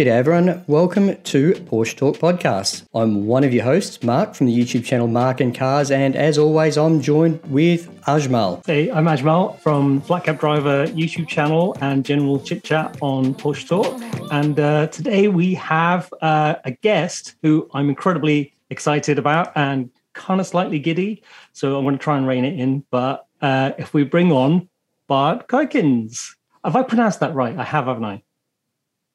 G'day everyone, welcome to Porsche Talk Podcast. I'm one of your hosts, Mark, from the YouTube channel Mark and Cars, and as always, I'm joined with Ajmal. Hey, I'm Ajmal from Flat Cap Driver YouTube channel and general chit chat on Porsche Talk. And uh, today we have uh, a guest who I'm incredibly excited about and kind of slightly giddy. So I'm going to try and rein it in. But uh, if we bring on Bart Kuykens, have I pronounced that right? I have, haven't I?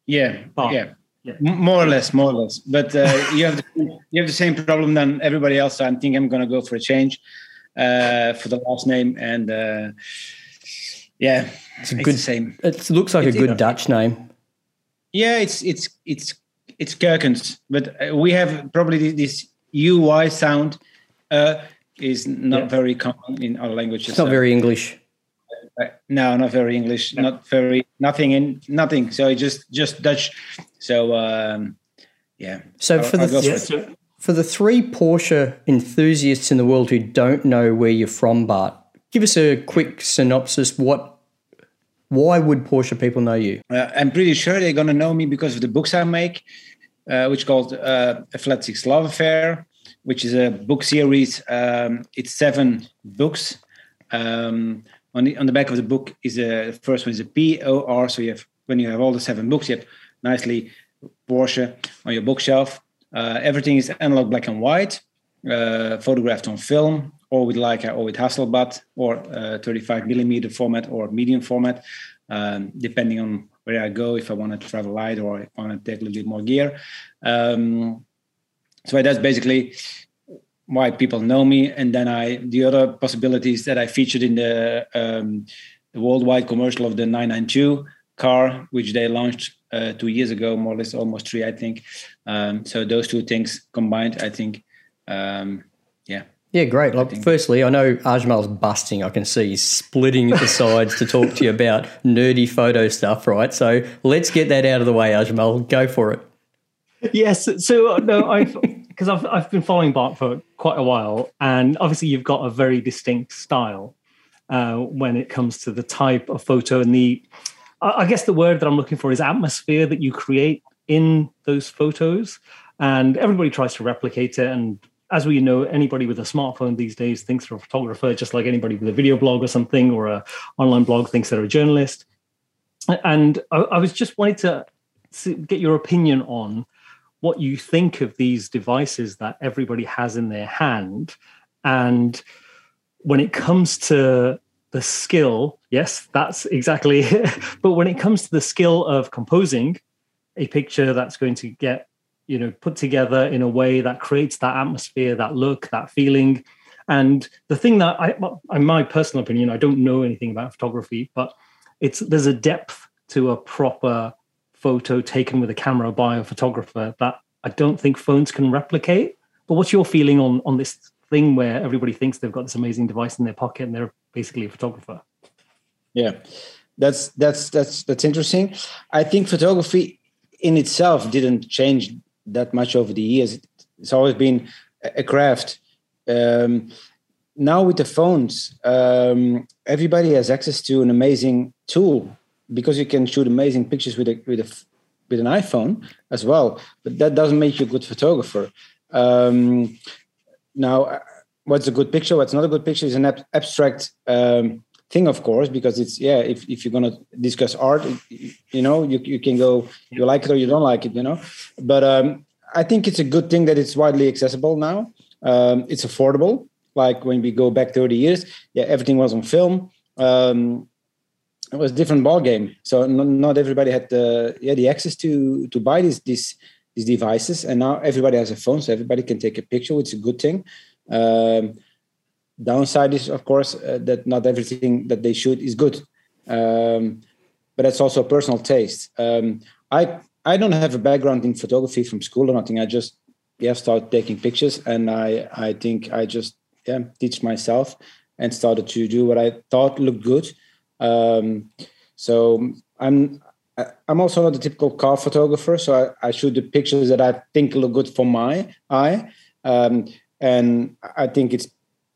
Yeah, yeah, yeah, more or less, more or less. But uh, you have the, you have the same problem than everybody else. So I think I'm going to go for a change uh, for the last name, and uh, yeah, it's a good same. It looks like it's, a good Dutch name. Yeah, it's it's it's it's Kuykens, but uh, we have probably this UI sound uh, is not yeah. very common in our languages. It's not so. very English. No, not very English. No. Not very nothing in nothing. So just just Dutch. So um, yeah. So for I'll, the I'll for, for the three Porsche enthusiasts in the world who don't know where you're from, Bart, give us a quick synopsis. What why would Porsche people know you? Uh, I'm pretty sure they're gonna know me because of the books I make, uh, which called uh, A Flat Six Love Affair, which is a book series. Um, it's seven books. Um, on the on the back of the book is a the first one is a P O R. So you have when you have all the seven books, you have nicely Porsche on your bookshelf. Uh, everything is analog black and white, uh, photographed on film, or with Leica, or with Hasselblad, or uh, 35 millimeter format, or medium format, um, depending on where I go. If I want to travel light, or I want to take a little bit more gear. Um, so that's basically why people know me and then i the other possibilities that i featured in the, um, the worldwide commercial of the 992 car which they launched uh, two years ago more or less almost three i think um, so those two things combined i think um, yeah yeah, great. Like, firstly, I know Ajmal's busting. I can see he's splitting the sides to talk to you about nerdy photo stuff, right? So let's get that out of the way, Ajmal. Go for it. Yes. So no, I've because I've I've been following Bart for quite a while, and obviously you've got a very distinct style uh, when it comes to the type of photo and the. I guess the word that I'm looking for is atmosphere that you create in those photos, and everybody tries to replicate it. And as we know, anybody with a smartphone these days thinks they're a photographer, just like anybody with a video blog or something or a online blog thinks they're a journalist. And I, I was just wanting to get your opinion on what you think of these devices that everybody has in their hand. And when it comes to the skill, yes, that's exactly it. but when it comes to the skill of composing a picture that's going to get, you know, put together in a way that creates that atmosphere, that look, that feeling. And the thing that I, in my personal opinion, I don't know anything about photography, but it's there's a depth to a proper photo taken with a camera by a photographer that I don't think phones can replicate. But what's your feeling on on this thing where everybody thinks they've got this amazing device in their pocket and they're basically a photographer? Yeah, that's that's that's that's interesting. I think photography in itself didn't change that much over the years. It's always been a craft. Um, now with the phones, um, everybody has access to an amazing tool because you can shoot amazing pictures with a with a with an iPhone as well, but that doesn't make you a good photographer. Um, now, uh, what's a good picture? What's not a good picture is an ab- abstract um, thing, of course, because it's yeah. If if you're gonna discuss art, you know, you you can go you like it or you don't like it, you know. But um, I think it's a good thing that it's widely accessible now. Um, it's affordable. Like when we go back 30 years, yeah, everything was on film. Um, it was a different ball game. So not, not everybody had the yeah the access to to buy these these these devices, and now everybody has a phone, so everybody can take a picture, which is a good thing. Um, downside is, of course, uh, that not everything that they shoot is good, um, but that's also a personal taste. Um, I I don't have a background in photography from school or nothing. I just yeah started taking pictures, and I I think I just yeah teach myself and started to do what I thought looked good um, so I'm I'm also not a typical car photographer, so I, I, shoot the pictures that I think look good for my eye, um, and I think it's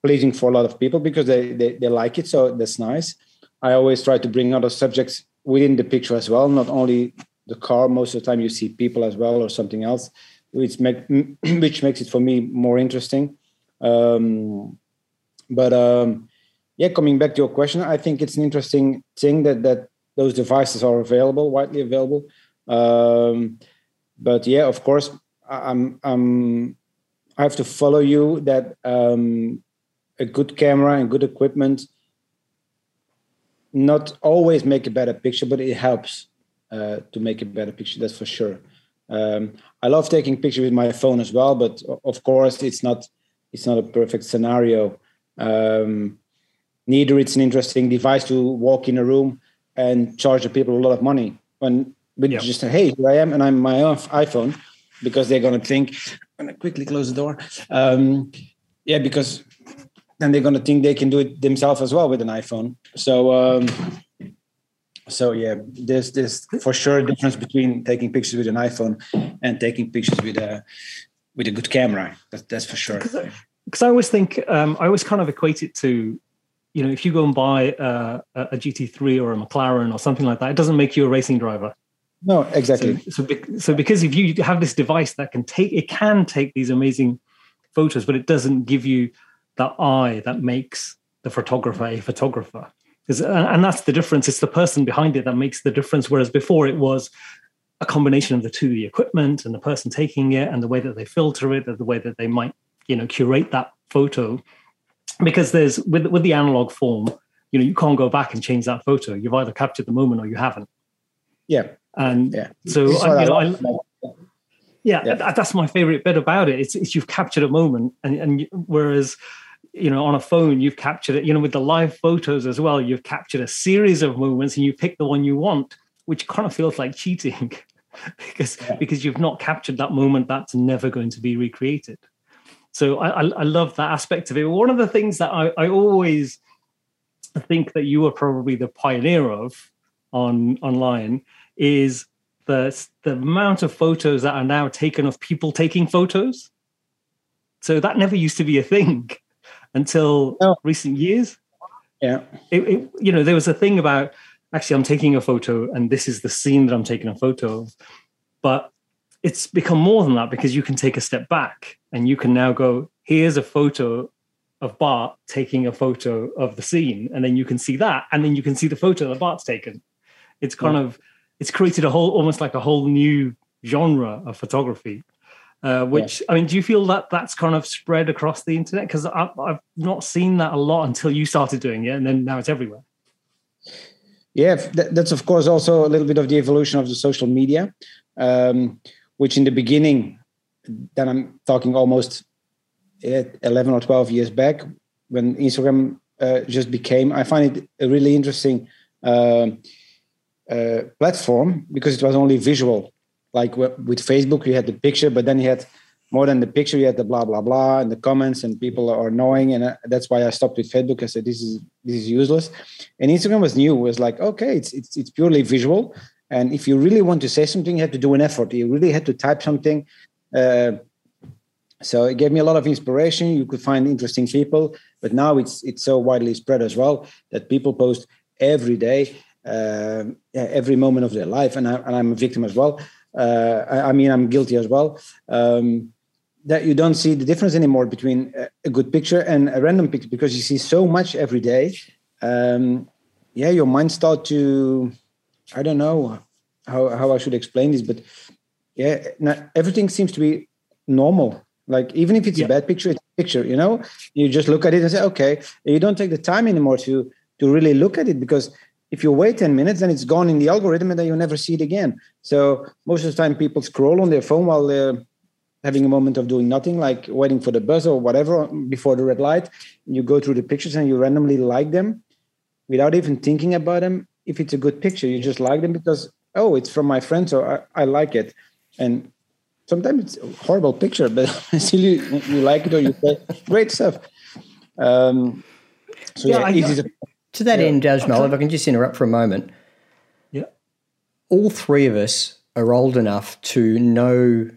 pleasing for a lot of people because they, they, they like it. So that's nice. I always try to bring other subjects within the picture as well, not only the car. Most of the time, you see people as well or something else, which make which makes it for me more interesting. Um, but um, yeah, coming back to your question, I think it's an interesting thing that that those devices are available, widely available. Um, but yeah, of course, I'm, I'm I have to follow you that um, a good camera and good equipment not always make a better picture, but it helps uh, to make a better picture. That's for sure. Um, I love taking pictures with my phone as well, but of course, it's not it's not a perfect scenario. Um, neither it's an interesting device to walk in a room and charge the people a lot of money. When with yep. just say, hey, here I am, and I'm my own iPhone, because they're going to think. I'm going to quickly close the door. Um, yeah, because then they're going to think they can do it themselves as well with an iPhone. So, um, so yeah, there's this for sure a difference between taking pictures with an iPhone and taking pictures with a with a good camera. That's that's for sure. Because I, I, always think um, I always kind of equate it to, you know, if you go and buy a, a GT3 or a McLaren or something like that, it doesn't make you a racing driver. No, exactly. So, so, so because if you have this device that can take, it can take these amazing photos, but it doesn't give you that eye that makes the photographer a photographer. Because, and that's the difference. It's the person behind it that makes the difference. Whereas before it was a combination of the two, the equipment and the person taking it and the way that they filter it, the way that they might, you know, curate that photo. Because there's with with the analog form, you know, you can't go back and change that photo. You've either captured the moment or you haven't. Yeah. And yeah. so I, you know, I, yeah, yeah, that's my favorite bit about it. It's, it's you've captured a moment, and, and whereas you know on a phone you've captured it. You know with the live photos as well, you've captured a series of moments, and you pick the one you want, which kind of feels like cheating because yeah. because you've not captured that moment that's never going to be recreated. So I, I, I love that aspect of it. One of the things that I, I always think that you were probably the pioneer of on online is the the amount of photos that are now taken of people taking photos. So that never used to be a thing until recent years. Yeah, it, it, you know there was a thing about actually I'm taking a photo and this is the scene that I'm taking a photo of, but it's become more than that because you can take a step back and you can now go here's a photo of Bart taking a photo of the scene, and then you can see that, and then you can see the photo that Bart's taken. It's kind yeah. of it's created a whole almost like a whole new genre of photography. Uh, which yeah. I mean, do you feel that that's kind of spread across the internet? Because I've not seen that a lot until you started doing it, and then now it's everywhere. Yeah, that's of course also a little bit of the evolution of the social media, um, which in the beginning, then I'm talking almost 11 or 12 years back when Instagram uh, just became. I find it a really interesting. Uh, uh, platform because it was only visual. Like with Facebook, you had the picture, but then you had more than the picture, you had the blah blah blah and the comments, and people are annoying, and uh, that's why I stopped with Facebook. I said this is this is useless. And Instagram was new. It was like okay, it's it's it's purely visual, and if you really want to say something, you have to do an effort. You really had to type something. Uh, so it gave me a lot of inspiration. You could find interesting people, but now it's it's so widely spread as well that people post every day uh, every moment of their life, and, I, I'm a victim as well. Uh, I, I, mean, I'm guilty as well. Um, that you don't see the difference anymore between a good picture and a random picture because you see so much every day. Um, yeah, your mind start to, I don't know how, how I should explain this, but yeah, everything seems to be normal. Like even if it's yeah. a bad picture, it's a picture. You know, you just look at it and say, okay. You don't take the time anymore to to really look at it because if you wait 10 minutes then it's gone in the algorithm and then you never see it again so most of the time people scroll on their phone while they're having a moment of doing nothing like waiting for the bus or whatever before the red light you go through the pictures and you randomly like them without even thinking about them if it's a good picture you just like them because oh it's from my friend so i, I like it and sometimes it's a horrible picture but still you, you like it or you say great stuff um, so yeah, yeah easy to to that yeah. end, Ajmal, if I can just interrupt for a moment. Yeah. All three of us are old enough to know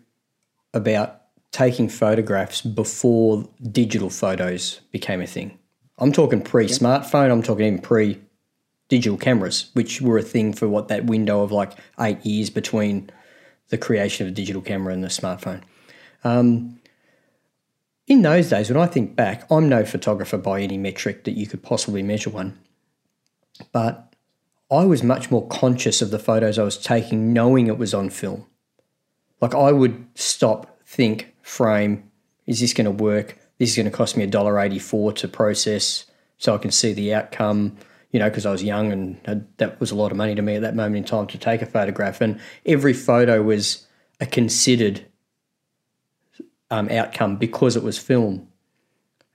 about taking photographs before digital photos became a thing. I'm talking pre smartphone, I'm talking even pre digital cameras, which were a thing for what that window of like eight years between the creation of a digital camera and the smartphone. Um, in those days, when I think back, I'm no photographer by any metric that you could possibly measure one. But I was much more conscious of the photos I was taking, knowing it was on film. Like I would stop, think, frame, is this going to work? This is going to cost me $1.84 to process so I can see the outcome, you know, because I was young and had, that was a lot of money to me at that moment in time to take a photograph. And every photo was a considered um, outcome because it was film.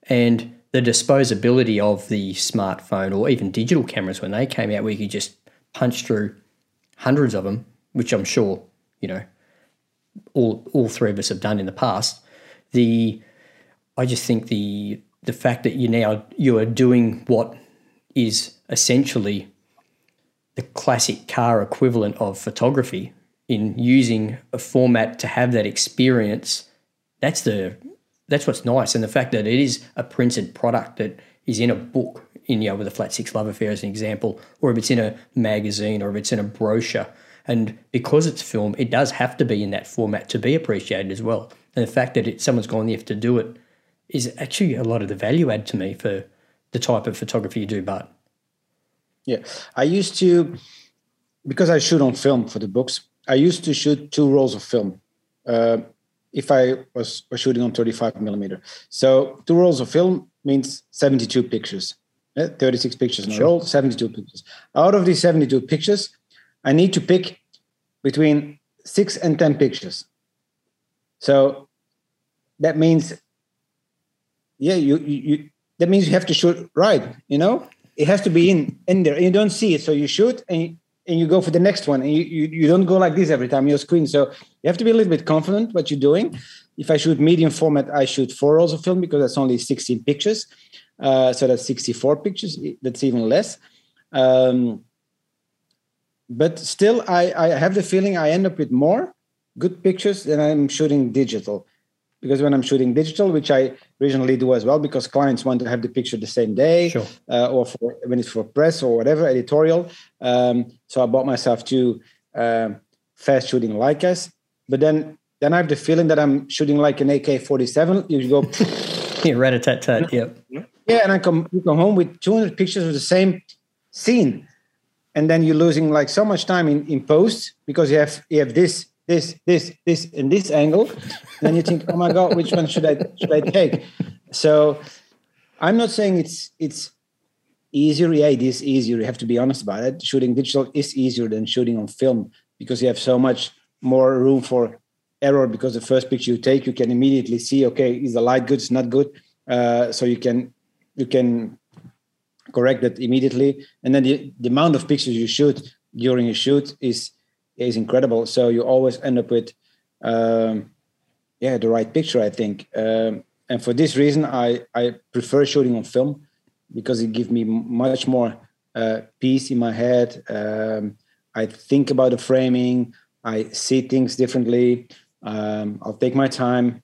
And the disposability of the smartphone or even digital cameras when they came out, where you could just punch through hundreds of them, which I'm sure, you know, all, all three of us have done in the past. The I just think the the fact that you now you are doing what is essentially the classic car equivalent of photography in using a format to have that experience. That's the that's what's nice. And the fact that it is a printed product that is in a book in you know with a flat six love affair as an example or if it's in a magazine or if it's in a brochure. And because it's film it does have to be in that format to be appreciated as well. And the fact that it, someone's gone there to do it is actually a lot of the value add to me for the type of photography you do. But yeah. I used to because i shoot on film for the books i used to shoot two rolls of film uh, if i was, was shooting on 35 millimeter. So two rolls of film means 72 pictures. 36 pictures in sure. a roll 72 pictures. Out of these 72 pictures i need to pick between six and 10 pictures. So that means yeah, you, you, that means you have to shoot right. You know, it has to be in in there. And you don't see it, so you shoot and and you go for the next one, and you, you you don't go like this every time you screen. So you have to be a little bit confident what you're doing. If I shoot medium format, I shoot four rolls of film because that's only 16 pictures. Uh, so that's 64 pictures. That's even less. Um, but still, I, I have the feeling I end up with more good pictures than I'm shooting digital because when I'm shooting digital, which I originally do as well, because clients want to have the picture the same day, sure. uh, or for, when it's for press or whatever editorial. Um, so I bought myself two uh, fast shooting Leicas, but then then I have the feeling that I'm shooting like an AK-47. You go, yeah, rat a tat tat, yeah, yeah, and I come you come home with 200 pictures of the same scene, and then you're losing like so much time in in post because you have you have this this, this, this, in this angle. And then you think, oh my God, which one should I should I take? So I'm not saying it's it's easier. Yeah, it is easier. You have to be honest about it. Shooting digital is easier than shooting on film because you have so much more room for error because the first picture you take, you can immediately see, okay, is the light good, it's not good. Uh, so you can you can correct that immediately. And then the, the amount of pictures you shoot during a shoot is is incredible. So you always end up with, um, yeah, the right picture. I think, um, and for this reason, I I prefer shooting on film because it gives me much more uh, peace in my head. Um, I think about the framing. I see things differently. Um, I'll take my time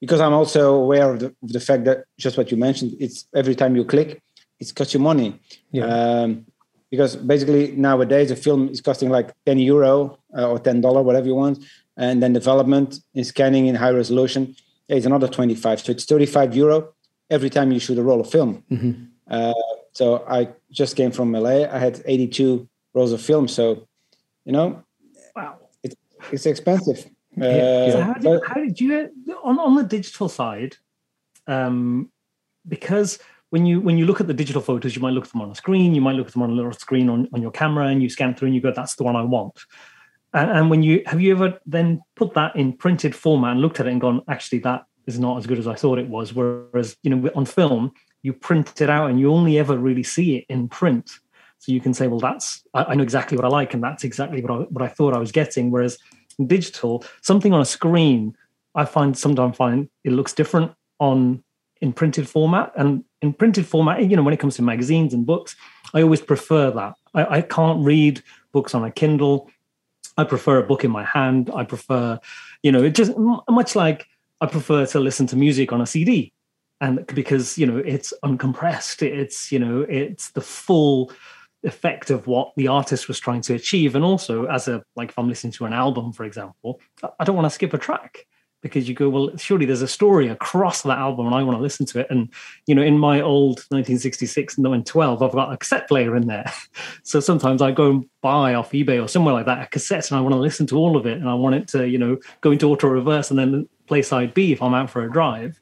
because I'm also aware of the, of the, fact that just what you mentioned. It's every time you click, it's cost you money. Yeah. Um, because basically nowadays a film is costing like 10 euro uh, or 10 dollar whatever you want. And then development in scanning in high resolution is another 25 so it's 35 euro every time you shoot a roll of film. Mm-hmm. uh, so i just came from la i had 82 rolls of film. So you know wow. it's, it's expensive. Yeah. Uh, so how, did, but, how did you on, on the digital side um, because when you when you look at the digital photos, you might look at them on a screen, you might look at them on a little screen on, on your camera, and you scan through and you go, "That's the one I want." And, and when you have you ever then put that in printed format and looked at it and gone, "Actually, that is not as good as I thought it was." Whereas you know on film, you print it out and you only ever really see it in print, so you can say, "Well, that's I, I know exactly what I like, and that's exactly what I, what I thought I was getting." Whereas in digital, something on a screen, I find sometimes find it looks different on in printed format and in printed format you know when it comes to magazines and books i always prefer that. I, I, can't read books on a kindle. I prefer a book in my hand. I prefer you know it just much like i prefer to listen to music on a cd and because you know it's uncompressed it's you know it's the full effect of what the artist was trying to achieve. And also as a like if i'm listening to an album for example i don't want to skip a track because you go well surely there's a story across that album and i want to listen to it and you know in my old 1966 and 12 i've got a cassette player in there so sometimes i go and buy off ebay or somewhere like that a cassette and i want to listen to all of it and i want it to you know go into auto reverse and then play side b if i'm out for a drive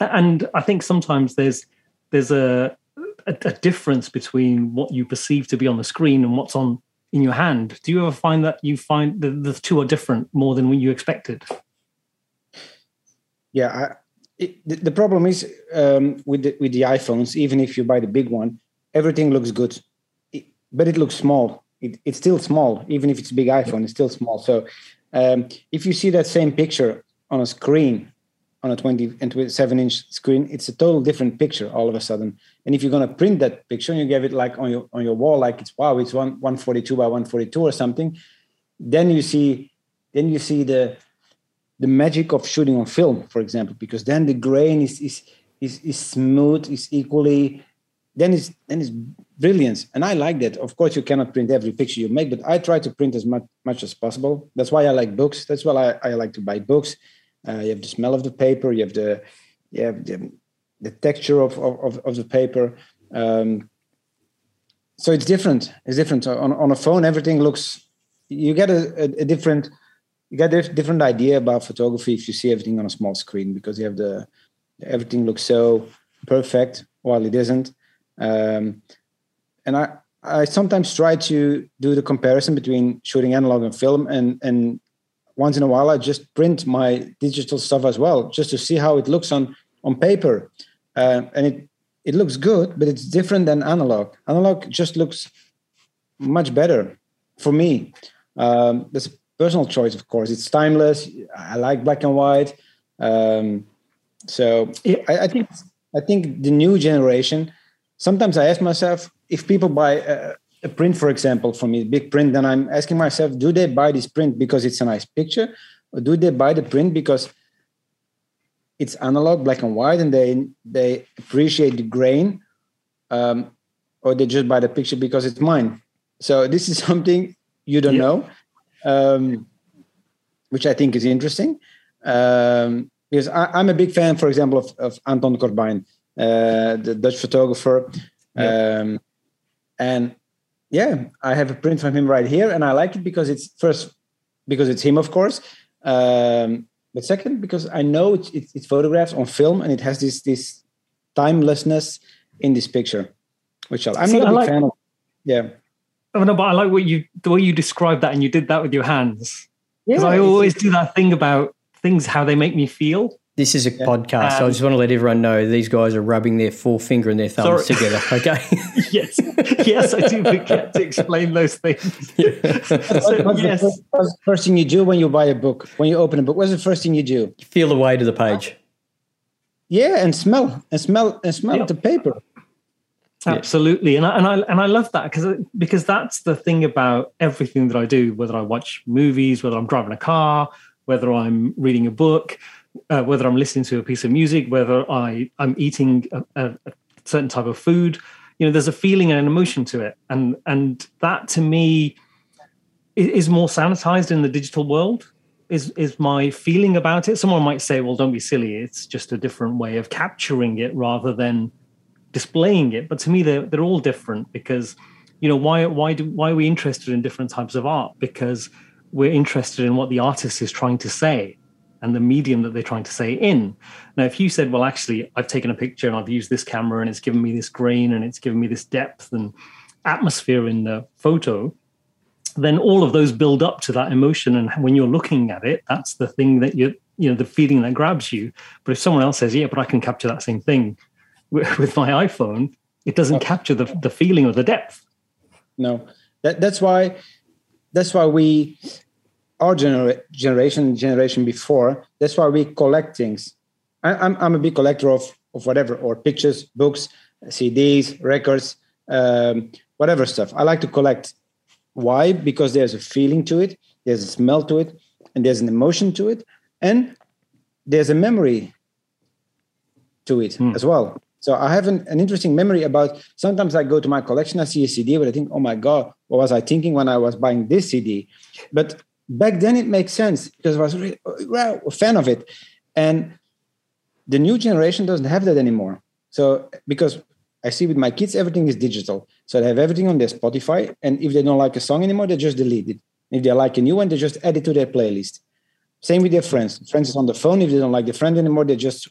and i think sometimes there's there's a a, a difference between what you perceive to be on the screen and what's on in your hand. Do you ever find that you find the, the two are different more than you expected? Yeah, I, it, the, the, problem is um, with the, with the iPhones. Even if you buy the big one, everything looks good, it, but it looks small. It, it's still small, even if it's a big iPhone. It's still small. So um, if you see that same picture on a screen on a 20 and 27 inch screen it's a total different picture all of a sudden and if you're going to print that picture and you give it like on your on your wall like it's wow it's one 142 by 142 or something then you see then you see the the magic of shooting on film for example because then the grain is is is, is smooth is equally then it's then it's brilliance and i like that of course you cannot print every picture you make but i try to print as much much as possible that's why i like books that's why i, I like to buy books uh, you have the smell of the paper. You have the you have the, the texture of, of, of the paper. Um, so it's different. It's different on, on a phone. Everything looks. You get a, a, a different. You get a different idea about photography if you see everything on a small screen because you have the everything looks so perfect while it isn't. Um, and I I sometimes try to do the comparison between shooting analog and film and and once in a while I just print my digital stuff as well, just to see how it looks on on paper, uh, and it it looks good, but it's different than analog. Analog just looks much better for me. Um, that's personal choice, of course. It's timeless. I like black and white. Um, so I, I, think I think the new generation. Sometimes I ask myself if people buy a, a print, for example, from me, big print, then I'm asking myself, do they buy this print because it's a nice picture? Or do they buy the print because it's analog, black and white, and they they appreciate the grain? Um, or they just buy the picture because it's mine? So this is something you don't know, um, which I think is interesting. Um, because I, am a big fan, for example, of, of Anton Corbijn, uh, the Dutch photographer. Um, and yeah, I have a print from him right here, and I like it because it's first because it's him, of course. Um, but second, because I know it's, it's, it's photographs on film, and it has this this timelessness in this picture, which I'm See, not a big like, fan of. Yeah. Oh, no, but I like what you the way you described that, and you did that with your hands. Because yeah, I always do that thing about things how they make me feel. This is a yeah. podcast. Um, so I just want to let everyone know these guys are rubbing their forefinger and their thumbs sorry. together. Okay. yes. Yes, I do forget to explain those things. so, what's, yes. the first, what's the first thing you do when you buy a book? When you open a book, what's the first thing you do? You feel the weight of the page. Yeah, and smell and smell and smell yep. the paper. Absolutely, and I, and I and I love that because because that's the thing about everything that I do. Whether I watch movies, whether I'm driving a car, whether I'm reading a book, uh, whether I'm listening to a piece of music, whether I I'm eating a, a, a, certain type of food. You know, there's a feeling and an emotion to it, and and that to me is more sanitized in the digital world. Is is my feeling about it? Someone might say, "Well, don't be silly. It's just a different way of capturing it rather than displaying it." But to me, they're they're all different because you know why why do why are we interested in different types of art? Because we're interested in what the artist is trying to say and the medium that they're trying to say in. Now, if you said, well, actually, I've taken a picture and I've used this camera and it's given me this grain and it's given me this depth and atmosphere in the photo, then all of those build up to that emotion. And when you're looking at it, that's the thing that you you know, the feeling that grabs you. But if someone else says, yeah, but I can capture that same thing with, my iPhone, it doesn't oh. capture the, the feeling or the depth. No, that, that's why that's why we our genera- generation, generation before, that's why we collect things. I, am I'm, I'm a big collector of, of whatever, or pictures, books, CDs, records, um, whatever stuff. I like to collect. Why? Because there's a feeling to it, there's a smell to it, and there's an emotion to it, and there's a memory to it hmm. as well. So I have an, an interesting memory about. Sometimes I go to my collection, I see a CD, but I think, oh my god, what was I thinking when I was buying this CD? But back then it makes sense because I was really, well, a fan of it, and the new generation doesn't have that anymore. So because I see with my kids, everything is digital. So they have everything on their Spotify. And if they don't like a song anymore, they just delete it. If they like a new one, they just add it to their playlist. Same with their friends. Friends is on the phone. If they don't like the friend anymore, they just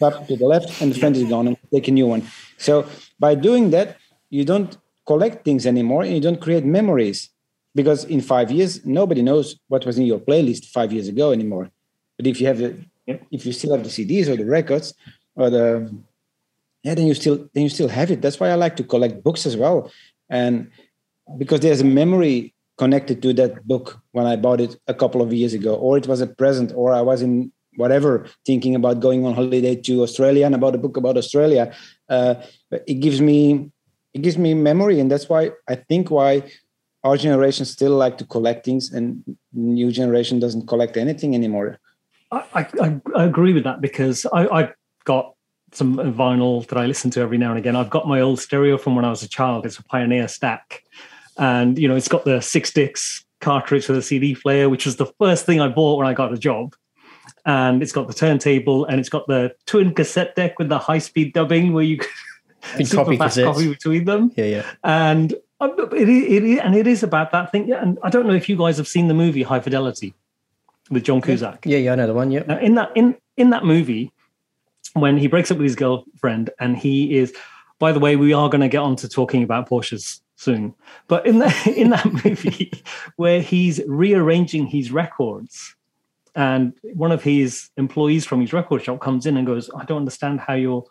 tap to the left and the friend is gone and take a new one. So by doing that, you don't collect things anymore and you don't create memories because in five years, nobody knows what was in your playlist five years ago anymore. But if you have the, if you still have the CDs or the records or the yeah, then you still then you still have it. That's why I like to collect books as well, and because there's a memory connected to that book when I bought it a couple of years ago, or it was a present, or I was in whatever thinking about going on holiday to Australia and about a book about Australia. Uh, it gives me it gives me memory, and that's why I think why our generation still like to collect things, and new generation doesn't collect anything anymore. I, I, I agree with that because I, I got some vinyl that I listen to every now and again. I've got my old stereo from when I was a child. It's a Pioneer stack, and you know it's got the six discs cartridge for the CD player, which was the first thing I bought when I got a job. And it's got the turntable, and it's got the twin cassette deck with the high speed dubbing where you can copy copy between them. Yeah, yeah. And um, it, it, it, and it is about that thing. And I don't know if you guys have seen the movie High Fidelity with John Cusack. Yeah, yeah, I know the one. Yeah. Now, in that in in that movie, when he breaks up with his girlfriend and he is by the way we are going to get on to talking about porsches soon but in that in that movie where he's rearranging his records and one of his employees from his record shop comes in and goes i don't understand how you're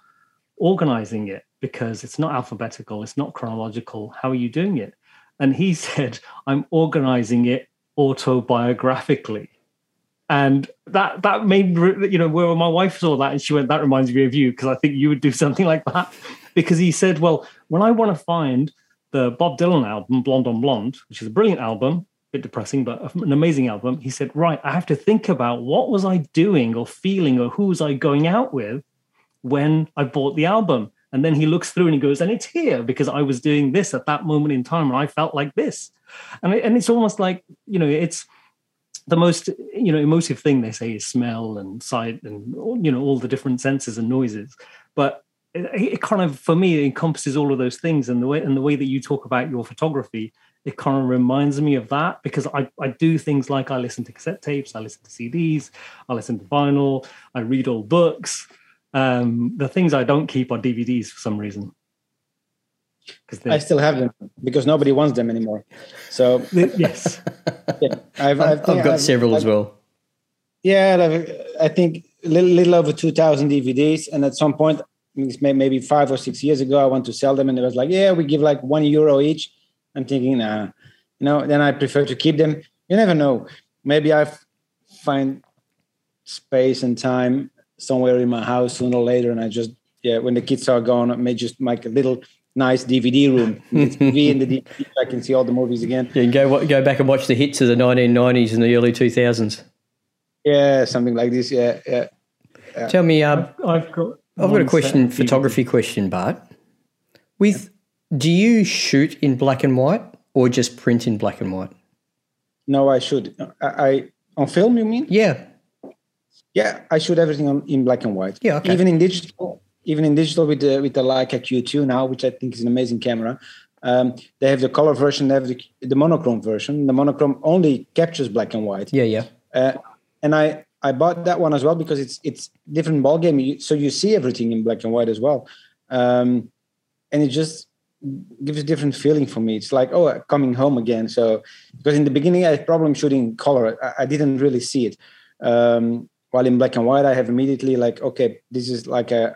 organizing it because it's not alphabetical it's not chronological. How are you doing it? And he said i'm organizing it autobiographically. And that that made you know where my wife saw that and she went that reminds me of you because i think you would do something like that. Because he said well when i want to find the bob dylan album blonde on blonde which is a brilliant album bit depressing but an amazing album. He said right i have to think about what was i doing or feeling or who was i going out with when i bought the album? And then he looks through and he goes and it's here because i was doing this at that moment in time and i felt like this. And, and it's almost like you know it's the most you know emotive thing they say is smell and sight and you know all the different senses and noises. But it, it, kind of for me encompasses all of those things and the way and the way that you talk about your photography it kind of reminds me of that because I, I do things like I listen to cassette tapes, I listen to CDs, I listen to vinyl, I read old books. Um, the things I don't keep are DVDs for some reason. I still have them because nobody wants them anymore. So yes, yeah, I've, I've, I've got I've, several as well. Yeah, I think a little, little over two thousand DVDs, and at some point, maybe five or six years ago, I want to sell them, and it was like, yeah, we give like one euro each. I'm thinking, nah, you know, then I prefer to keep them. You never know. Maybe I find space and time somewhere in my house sooner or later, and I just yeah, when the kids are gone, I may just make a little nice DVD room. TV and the DVD, I can see all the movies again. Yeah, go go back and watch the hits of the 1990s and the early 2000s. Yeah, something like this. Yeah, yeah. yeah. Tell me, uh, I've, I've, got I've got a question, photography question, Bart. With do you shoot in black and white or just print in black and white? No, I should. I, I on film. You mean? Yeah. Yeah, I shoot everything on, in black and white. Yeah, okay. even in digital even in digital with the with the Leica Q2 now, which I think is an amazing camera. Um, they have the color version, they have the, the monochrome version. The monochrome only captures black and white. Yeah, yeah. Uh, and I I bought that one as well because it's it's different ball game. So you see everything in black and white as well, um, and it just gives a different feeling for me. It's like oh, coming home again. So because in the beginning I had problem shooting color, I, I didn't really see it. Um, while in black and white, I have immediately like okay, this is like a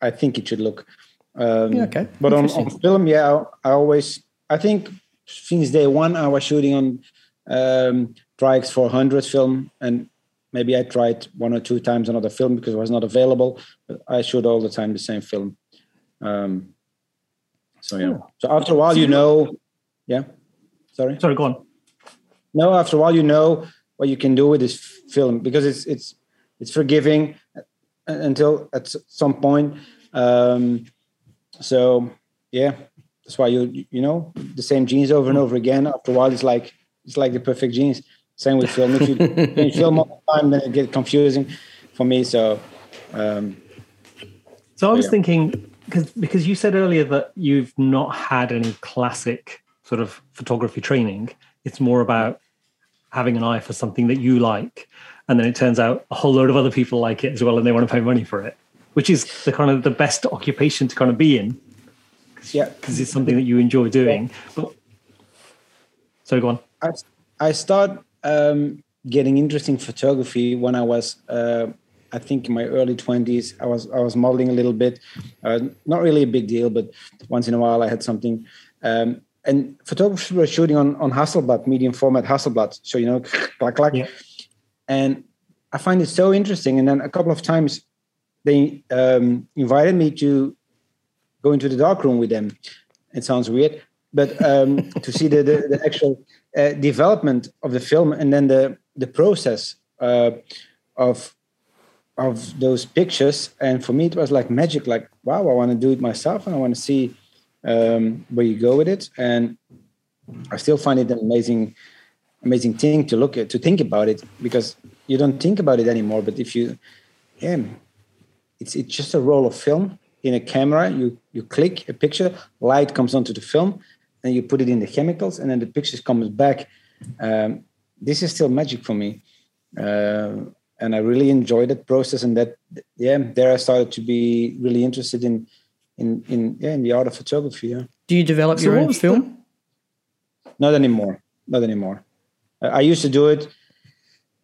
I think it should look. Um, yeah, okay. But on, on, film, yeah, I, I, always, I think since day one, I was shooting on um, Tri-X 400 film, and maybe I tried one or two times another film because it was not available. But I shoot all the time the same film. Um, so yeah. So after a while, you know, yeah. Sorry. Sorry, go on. No, after a while, you know what you can do with this film because it's it's it's forgiving until at some point Um, so yeah, that's why you you know the same jeans over and over again. After a while, it's like it's like the perfect jeans. Same with film. If you, you film all the time, then it gets confusing for me. So, um, so I was yeah. thinking because because you said earlier that you've not had any classic sort of photography training. It's more about having an eye for something that you like, and then it turns out a whole load of other people like it as well, and they want to pay money for it, which is the kind of the best occupation to kind of be in. Yeah, because it's something that you enjoy doing. But so go on. I I start um, getting interesting photography when I was. Uh, I think in my early 20s, I was I was modeling a little bit, uh, not really a big deal, but once in a while I had something. Um, and photographers were shooting on on Hasselblad, medium format Hasselblad, so you know, clack clack. Yeah. And I find it so interesting. And then a couple of times, they um, invited me to go into the dark room with them. It sounds weird, but um, to see the the, the actual uh, development of the film and then the the process uh, of of those pictures. And for me it was like magic like wow i want to do it myself and i want to see um, where you go with it. And i still find it an amazing amazing thing to look at to think about it because you don't think about it anymore but if you yeah it's it's just a roll of film in a camera. You you click a picture light comes onto the film and you put it in the chemicals and then the pictures comes back. Um, this is still magic for me. Uh, and I really enjoyed that process. And that, yeah, there I started to be really interested in, in, in, yeah, in the art of photography. Yeah. Do you develop so your own film? The... Not anymore. Not anymore. I used to do it,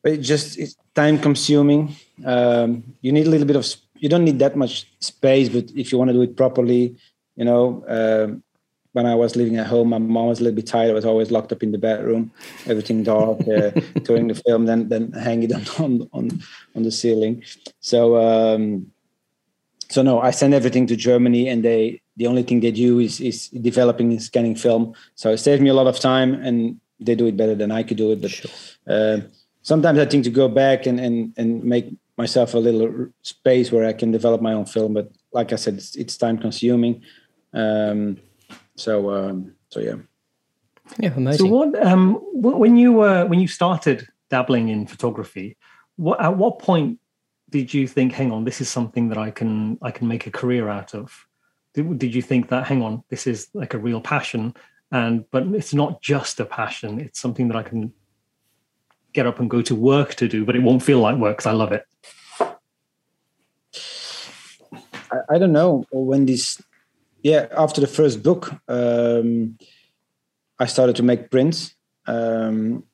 but it just it's time consuming. Um, you need a little bit of. You don't need that much space, but if you want to do it properly, you know, um, when I was living at home, my mom was a little bit tired. I was always locked up in the bedroom, everything dark, uh, touring the film, then then hang it on on on the ceiling. So um, so no, I send everything to Germany, and they the only thing they do is is developing and scanning film. So it saves me a lot of time, and they do it better than I could do it. But sure. uh, sometimes I think to go back and and and make myself a little space where I can develop my own film. But like I said, it's, it's time consuming. Um, so um, so yeah. Yeah, amazing. So what um when you were when you started dabbling in photography, what at what point did you think, hang on, this is something that I can I can make a career out of? Did, did you think that, hang on, this is like a real passion, and but it's not just a passion; it's something that I can get up and go to work to do, but it won't feel like work because I love it. I, I don't know when this yeah, after the first book, um, I started to make prints. Um,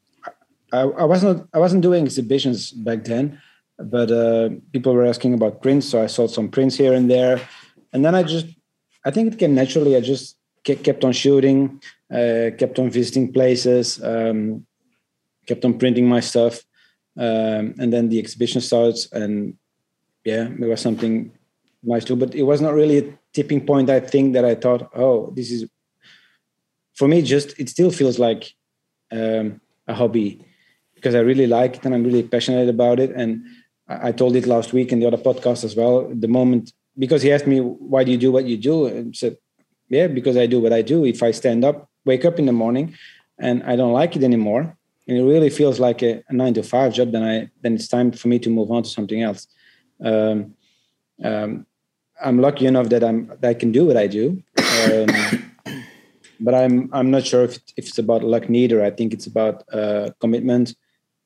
I, I, wasn't I wasn't doing exhibitions back then, but uh, people were asking about prints, so I sold some prints here and there, and then I just I think it came naturally. I just kept on shooting, uh, kept on visiting places, um, kept on printing my stuff, um, and then the exhibition starts, and yeah, it was something nice too. But it was not really tipping point i think that i thought oh this is for me just it still feels like um, a hobby because i really like it and i'm really passionate about it. And i told it last week in the other podcast as well the moment because he asked me why do you do what you do? And I said yeah because i do what i do. If i stand up wake up in the morning and i don't like it anymore and it really feels like a, a nine to five job then i then it's time for me to move on to something else. Um, um, I'm lucky enough that I'm that I can do what I do. Um, but I'm I'm not sure if, if it's about luck neither. I think it's about uh, commitment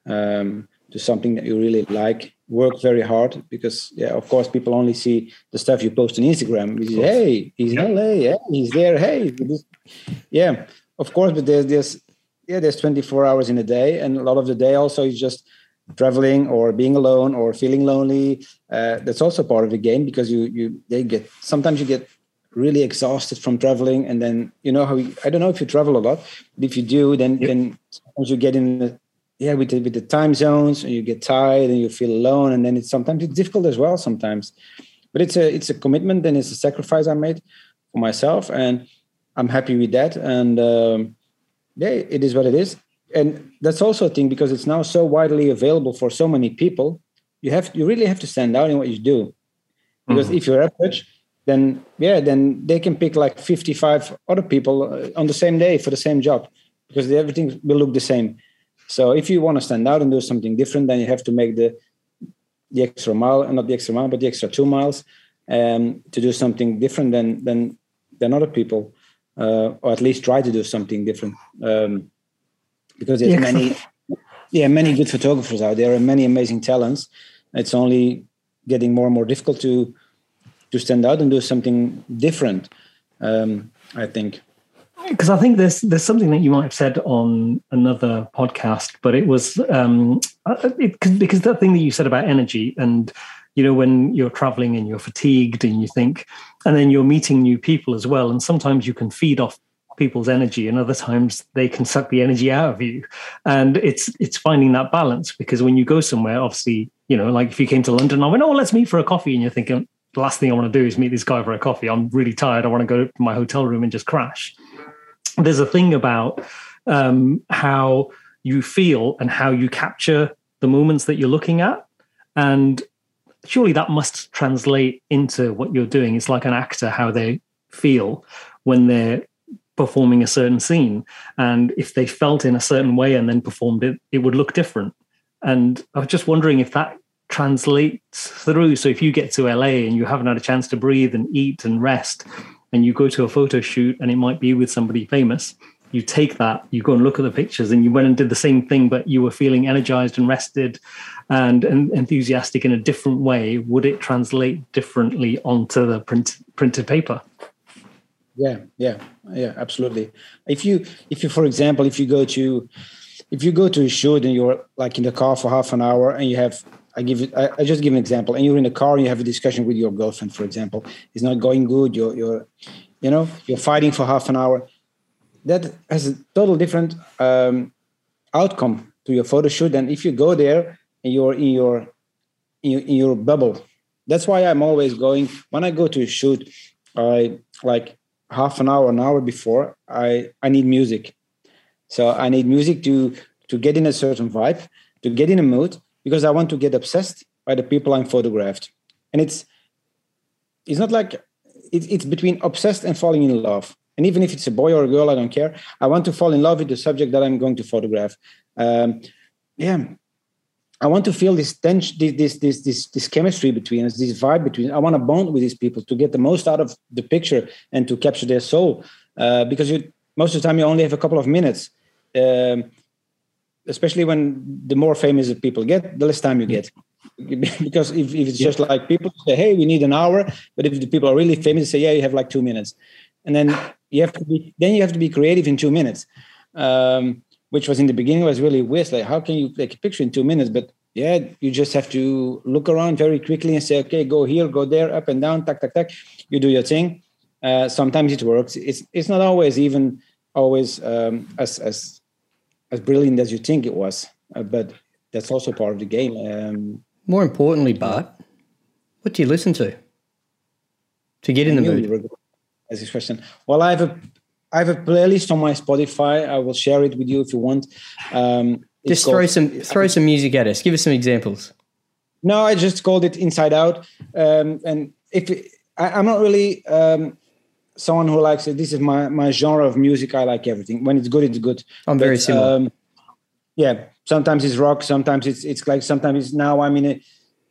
um, to something that you really like. Work very hard because yeah, of course, people only see the stuff you post on Instagram. Is, hey, he's in LA. Yeah, he's there. Hey, yeah, of course. But there's there's yeah, there's 24 hours in a day, and a lot of the day also is just traveling or being alone or feeling lonely uh, that's also part of the game because you you they get sometimes you get really exhausted from traveling and then you know how you, i don't know if you travel a lot but if you do then yep. then sometimes you get in the yeah with the, with the time zones and you get tired and you feel alone and then it's sometimes it's difficult as well sometimes but it's a it's a commitment and it's a sacrifice i made for myself and i'm happy with that and um, yeah it is what it is and that's also a thing because it's now so widely available for so many people you have you really have to stand out in what you do because mm-hmm. if you're average then yeah, then they can pick like 55 other people uh, on the same day for the same job because everything will look the same. So if you want to stand out and do something different, then you have to make the the extra mile, and not the extra mile, but the extra two miles, um, to do something different than than than other people, uh, or at least try to do something different. Um, because there's yeah. many, yeah, many good photographers out there and many amazing talents. It's only getting more and more difficult to to stand out and do something different. Um, I think because I think there's there's something that you might have said on another podcast, but it was um, uh, it, because that thing that you said about energy and you know when you're traveling and you're fatigued and you think, and then you're meeting new people as well, and sometimes you can feed off people's energy and other times they can suck the energy out of you and it's it's finding that balance because when you go somewhere obviously you know like if you came to london i went oh let's meet for a coffee and you're thinking the last thing i want to do is meet this guy for a coffee i'm really tired i want to go to my hotel room and just crash there's a thing about um, how you feel and how you capture the moments that you're looking at. And surely that must translate into what you're doing. It's like an actor, how they feel when they're performing a certain scene. And if they felt in a certain way and then performed it, it would look different. And I was just wondering if that translates through. So if you get to LA and you haven't had a chance to breathe and eat and rest, and you go to a photo shoot and it might be with somebody famous you take that you go and look at the pictures and you went and did the same thing but you were feeling energized and rested and, enthusiastic in a different way would it translate differently onto the print, printed paper yeah yeah yeah absolutely if you if you for example if you go to if you go to a shoot and you're like in the car for half an hour and you have I give it. I, I, just give an example. And you're in a car and you have a discussion with your girlfriend, for example. It's not going good. You're, you're, you know, you're fighting for half an hour. That has a total different um, outcome to your photo shoot than if you go there and you're in your, in your in your bubble. That's why I'm always going. When I go to a shoot, I like half an hour, an hour before. I I need music. So I need music to to get in a certain vibe, to get in a mood because I want to get obsessed by the people I'm photographed. And it's it's not like it's, it's between obsessed and falling in love. And even if it's a boy or a girl, I don't care. I want to fall in love with the subject that I'm going to photograph. Um, yeah, I want to feel this tension, this, this this this chemistry between us, this vibe between. I want to bond with these people to get the most out of the picture and to capture their soul. Uh, because you most of the time you only have a couple of minutes. Um, especially when the more famous people get, the less time you get. because if, if it's yeah. just like people say, hey, we need an hour, but if the people are really famous, say, yeah, you have like two minutes. And then you have to be then you have to be creative in two minutes. Um, which was in the beginning was really weird. Like, how can you take a picture in two minutes? But yeah, you just have to look around very quickly and say, okay, go here, go there, up and down, tack, tack, tack. You do your thing. Uh, sometimes it works. It's it's not always even always um, as as as brilliant as you think it was. Uh, but that's also part of the game. Um, More importantly, Bart, what do you listen to to get in the mood? As this question. Well, I have a I have a playlist on my Spotify. I will share it with you if you want. Um, just throw called, some throw some music at us. Give us some examples. No, I just called it Inside Out. Um, and if I, am not really um, someone who likes it. This is my my genre of music. I like everything. When it's good, it's good. I'm but, very similar. Um, yeah, sometimes it's rock. Sometimes it's it's like sometimes it's now I'm in it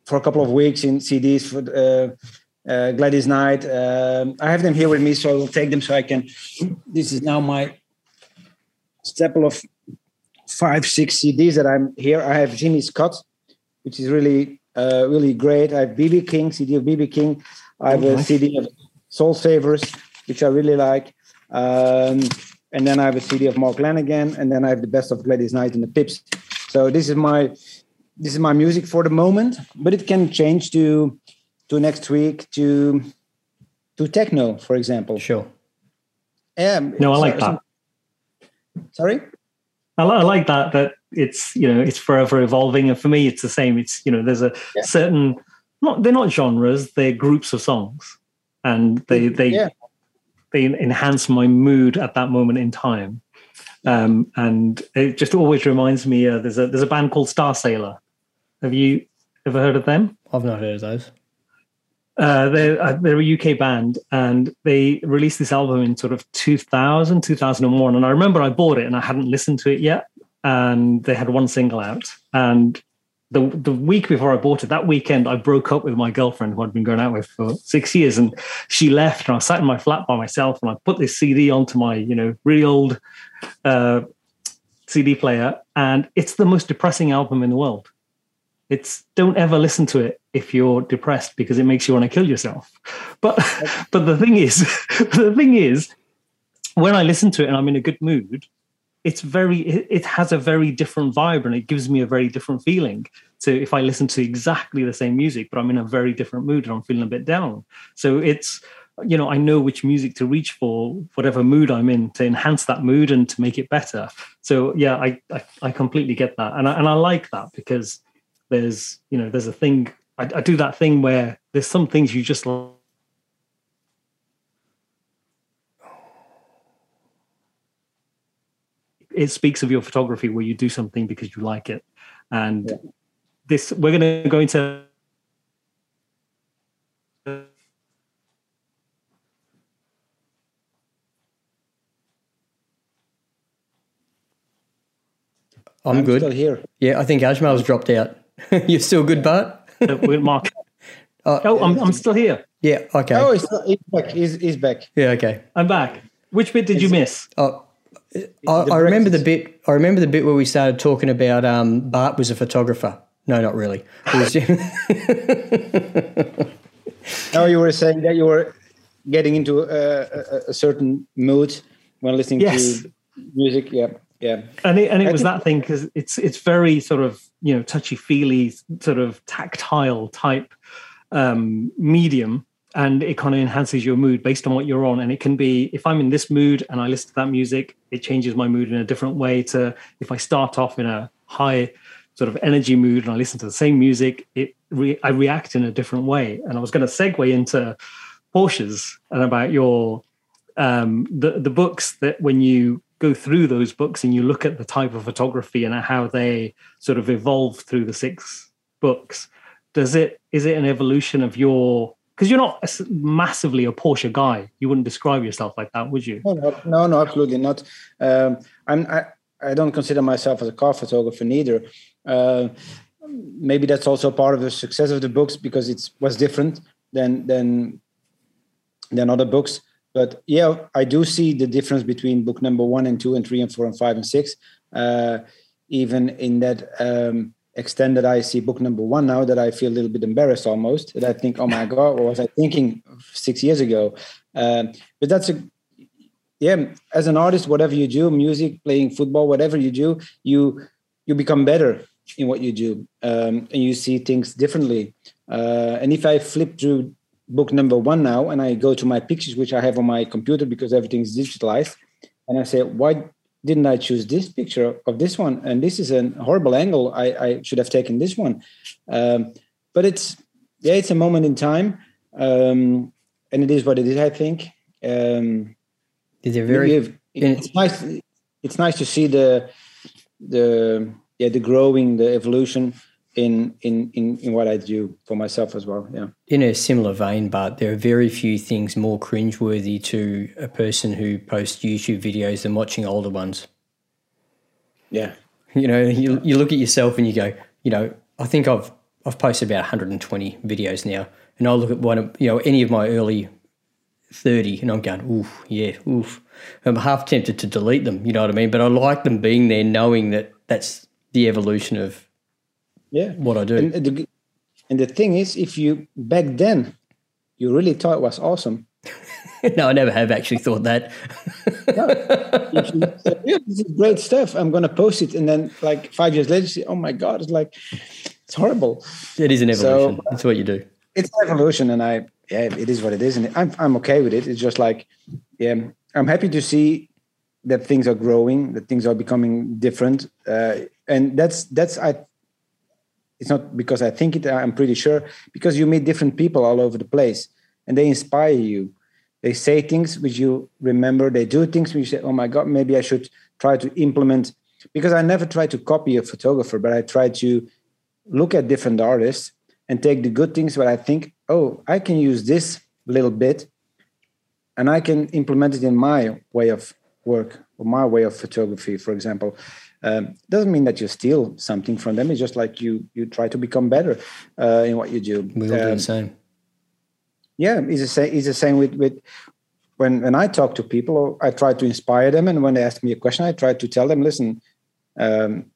for a couple of weeks in CDs for uh, uh, Gladys Knight. Um, I have them here with me, so I will take them so I can. This is now my staple of five six CDs that I'm here. I have Jimmy Scott, which is really uh, really great. I have BB King CD of BB King. I have a CD of Soul Savers which I really like. Um, and then I have a CD of Mark Lanegan, and then I have the best of Gladys Knight and the Pips. So this is my this is my music for the moment, but it can change to to next week to to techno, for example. Sure. Yeah. No, I like that. Sorry. I, I like that. That it's you know it's forever evolving, and for me, it's the same. It's you know there's a yeah. certain not they're not genres, they're groups of songs, and they they yeah they enhance my mood at that moment in time. Um, and it just always reminds me uh, there's a there's a band called Starsailor. Have you ever heard of them? I've not heard of those. Uh, they're, uh, they're a UK band and they released this album in sort of 2000, 2001. And I remember I bought it and I hadn't listened to it yet. And they had one single out. And the, the week before I bought it, that weekend, I broke up with my girlfriend who I'd been going out with for six years. And she left and I sat in my flat by myself and I put this CD onto my, you know, really old uh, CD player. And it's the most depressing album in the world it's don't ever listen to it if you're depressed because it makes you want to kill yourself. But but the thing is the thing is when i listen to it and i'm in a good mood it's very it, has a very different vibe and it gives me a very different feeling so if i listen to exactly the same music but i'm in a very different mood and i'm feeling a bit down. So it's you know i know which music to reach for whatever mood i'm in to enhance that mood and to make it better. So yeah i i, I completely get that. And I, and I like that because there's you know there's a thing I, I do that thing where there's some things you just it speaks of your photography where you do something because you like it and yeah. this we're going to go into I'm, I'm good. Still here. Yeah, I think Ajmal's dropped out. You're still good, Bart? With Mark. Uh, oh, I'm, I'm still here. Yeah, okay. Oh, he's, he's back. He's, he's back. Yeah, okay. I'm back. Which bit did you miss? Oh, I, I remember the bit. I remember the bit where we started talking about um, Bart was a photographer. No, not really. no, you were saying that you were getting into a, a, a certain mood when listening yes. to music. Yeah yeah. And it, and it was that thing because it's it's very sort of you know touchy feely sort of tactile type um medium and it kind of enhances your mood based on what you're on. And it can be if i'm in this mood and i listen to that music it changes my mood in a different way to if i start off in a high sort of energy mood and i listen to the same music it re- i react in a different way. And i was going to segue into porsches and about your um the the books that when you go through those books and you look at the type of photography and how they sort of evolve through the six books does it is it an evolution of your because you're not massively a Porsche guy. You wouldn't describe yourself like that, would you? No, no, no, absolutely not. Um, I'm, I, I don't consider myself as a car photographer neither. Uh, maybe that's also part of the success of the books because it was different than than than other books. But yeah, I do see the difference between book number one and two and three and four and five and six. Uh, even in that um, extent that I see book number one now, that I feel a little bit embarrassed almost. That I think, oh my god, what was I thinking six years ago? Um, but that's a yeah. As an artist, whatever you do, music, playing football, whatever you do, you you become better in what you do, um, and you see things differently. Uh, and if I flip through book number one now and I go to my pictures, which I have on my computer because everything is digitalized. And I say, why didn't I choose this picture of this one? And this is a horrible angle. I, I should have taken this one. Um, but it's, yeah, it's a moment in time. Um, and it is what it is, I think. Um, is it very, it's nice. It's nice to see the, the, yeah, the growing, the evolution in, in in in what I do for myself as well. Yeah. In a similar vein, but there are very few things more cringeworthy to a person who posts YouTube videos than watching older ones. Yeah. You know, you you look at yourself and you go, you know, I think I've I've posted about 120 videos now, and I look at one of you know any of my early 30 and I'm going, oof, yeah, oof. I'm half tempted to delete them, you know what I mean? But I like them being there knowing that that's the evolution of yeah what I do. And the, and the thing is, if you back then you really thought it was awesome. no, I never have actually thought that. no. yeah, this is great stuff. I'm going to post it, and then like five years later, say, "Oh my god!" It's like it's horrible. It is an evolution. So, That's what you do. It's an evolution, and I yeah, it is what it is, and I'm I'm okay with it. It's just like yeah, I'm happy to see that things are growing, that things are becoming different, uh, and that's that's I it's not because I think it, I'm pretty sure, because you meet different people all over the place and they inspire you. They say things which you remember, they do things which you say, oh my God, maybe I should try to implement. Because I never try to copy a photographer, but I try to look at different artists and take the good things what I think oh, I can use this little bit and I can implement it in my way of work or my way of photography, for example. Um, doesn't mean that you steal something from them. It's just like you you try to become better uh, in what you do. We all um, do the um, same. Yeah, it's the same. It's the same with with when when I talk to people. I try to inspire them, and when they ask me a question, I try to tell them, listen, um,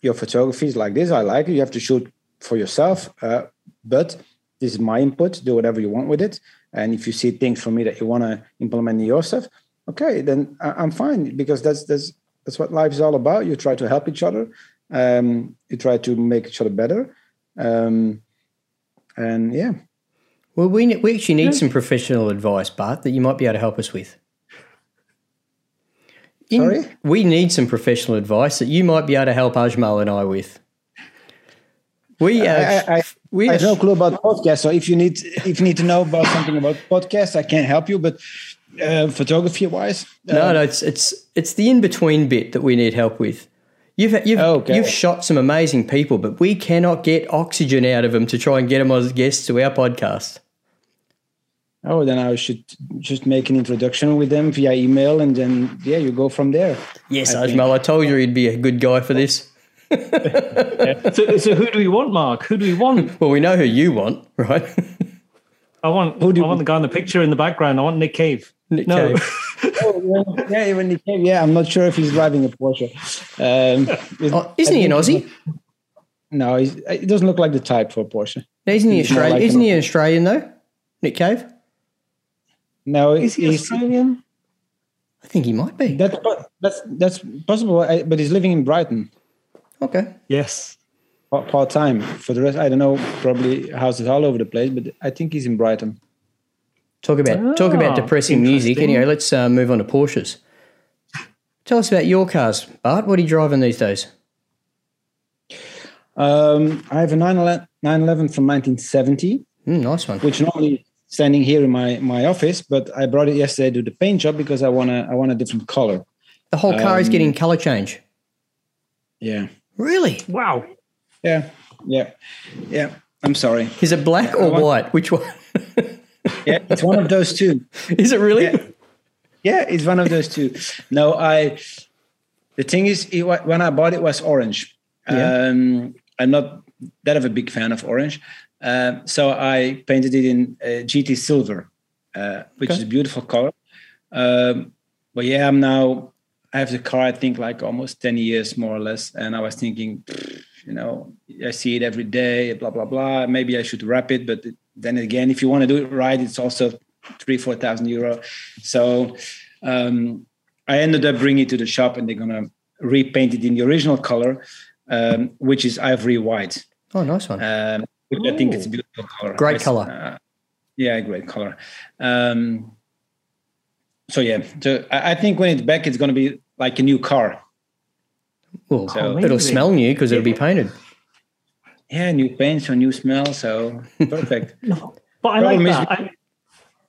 your photography is like this. I like it. You have to shoot for yourself, uh, but this is my input. Do whatever you want with it. And if you see things from me that you want to implement in your stuff, okay, then I'm fine because that's that's that's what life is all about. You try to help each other. Um, you try to make each other better. Um, and yeah. Well, we we actually need some professional advice, Bart, that you might be able to help us with. In, Sorry, we need some professional advice that you might be able to help Ajmal and I with. We uh, I, I, we I have no clue about podcasts, so if you need if you need to know about something about podcasts, I can't help you. But uh, photography wise, uh, no, no, it's it's it's the in between bit that we need help with. You've you've okay. you've shot some amazing people, but we cannot get oxygen out of them to try and get them as guests to our podcast. Oh, then I should just make an introduction with them via email, and then yeah, you go from there. Yes, I Ajmal, I told you he'd be a good guy for this. so, so who do we want, Mark? Who do we want? Well, we know who you want, right? I want. Who do I want the guy in the picture in the background. I want Nick Cave. Nick no. Cave. oh, yeah, yeah, Nick Cave. Yeah, I'm not sure if he's driving a Porsche. Um, oh, isn't he an Aussie? No, he doesn't look like the type for a Porsche. isn't he Australian? Like isn't he an Australian though? Nick Cave. No, is he Australian? I think he might be. That's that's that's possible, but he's living in Brighton. Okay. Yes. Part time. For the rest, I don't know. Probably houses all over the place, but I think he's in Brighton. Talk about oh, talk about depressing music. Anyway, let's uh, move on to Porsches. Tell us about your cars, Bart. What are you driving these days? Um, I have a 911, 911 from 1970. Mm, nice one. Which normally standing here in my my office, but I brought it yesterday to do the paint job because I want a I want a different color. The whole car um, is getting color change. Yeah. Really? Wow. Yeah. Yeah. Yeah. I'm sorry. Is it black or want, white? Which one? yeah, it's one of those two. Is it really? Yeah. yeah, it's one of those two. No, I. The thing is, it, when I bought it, was orange. Yeah. Um, I'm not that of a big fan of orange, uh, so I painted it in uh, GT silver, uh, which okay. is a beautiful color. Um, but yeah, I'm now I have the car, I think, like almost 10 years more or less. And I was thinking, you know, I see it every day, blah, blah, blah. Maybe I should wrap it. But then again, if you want to do it right, it's also three, 4,000 euro. So um, I ended up bringing it to the shop and they're going to repaint it in the original color, um, which is ivory white. Oh, nice one. Um, I think it's a beautiful color. Great color. Uh, yeah, great color. Um, so yeah, so I think when it's back, it's going to be like a new car. Well, so, it'll smell new because it'll be painted. Yeah, new paint, so new smell, so perfect. no, but I Problem like that. I,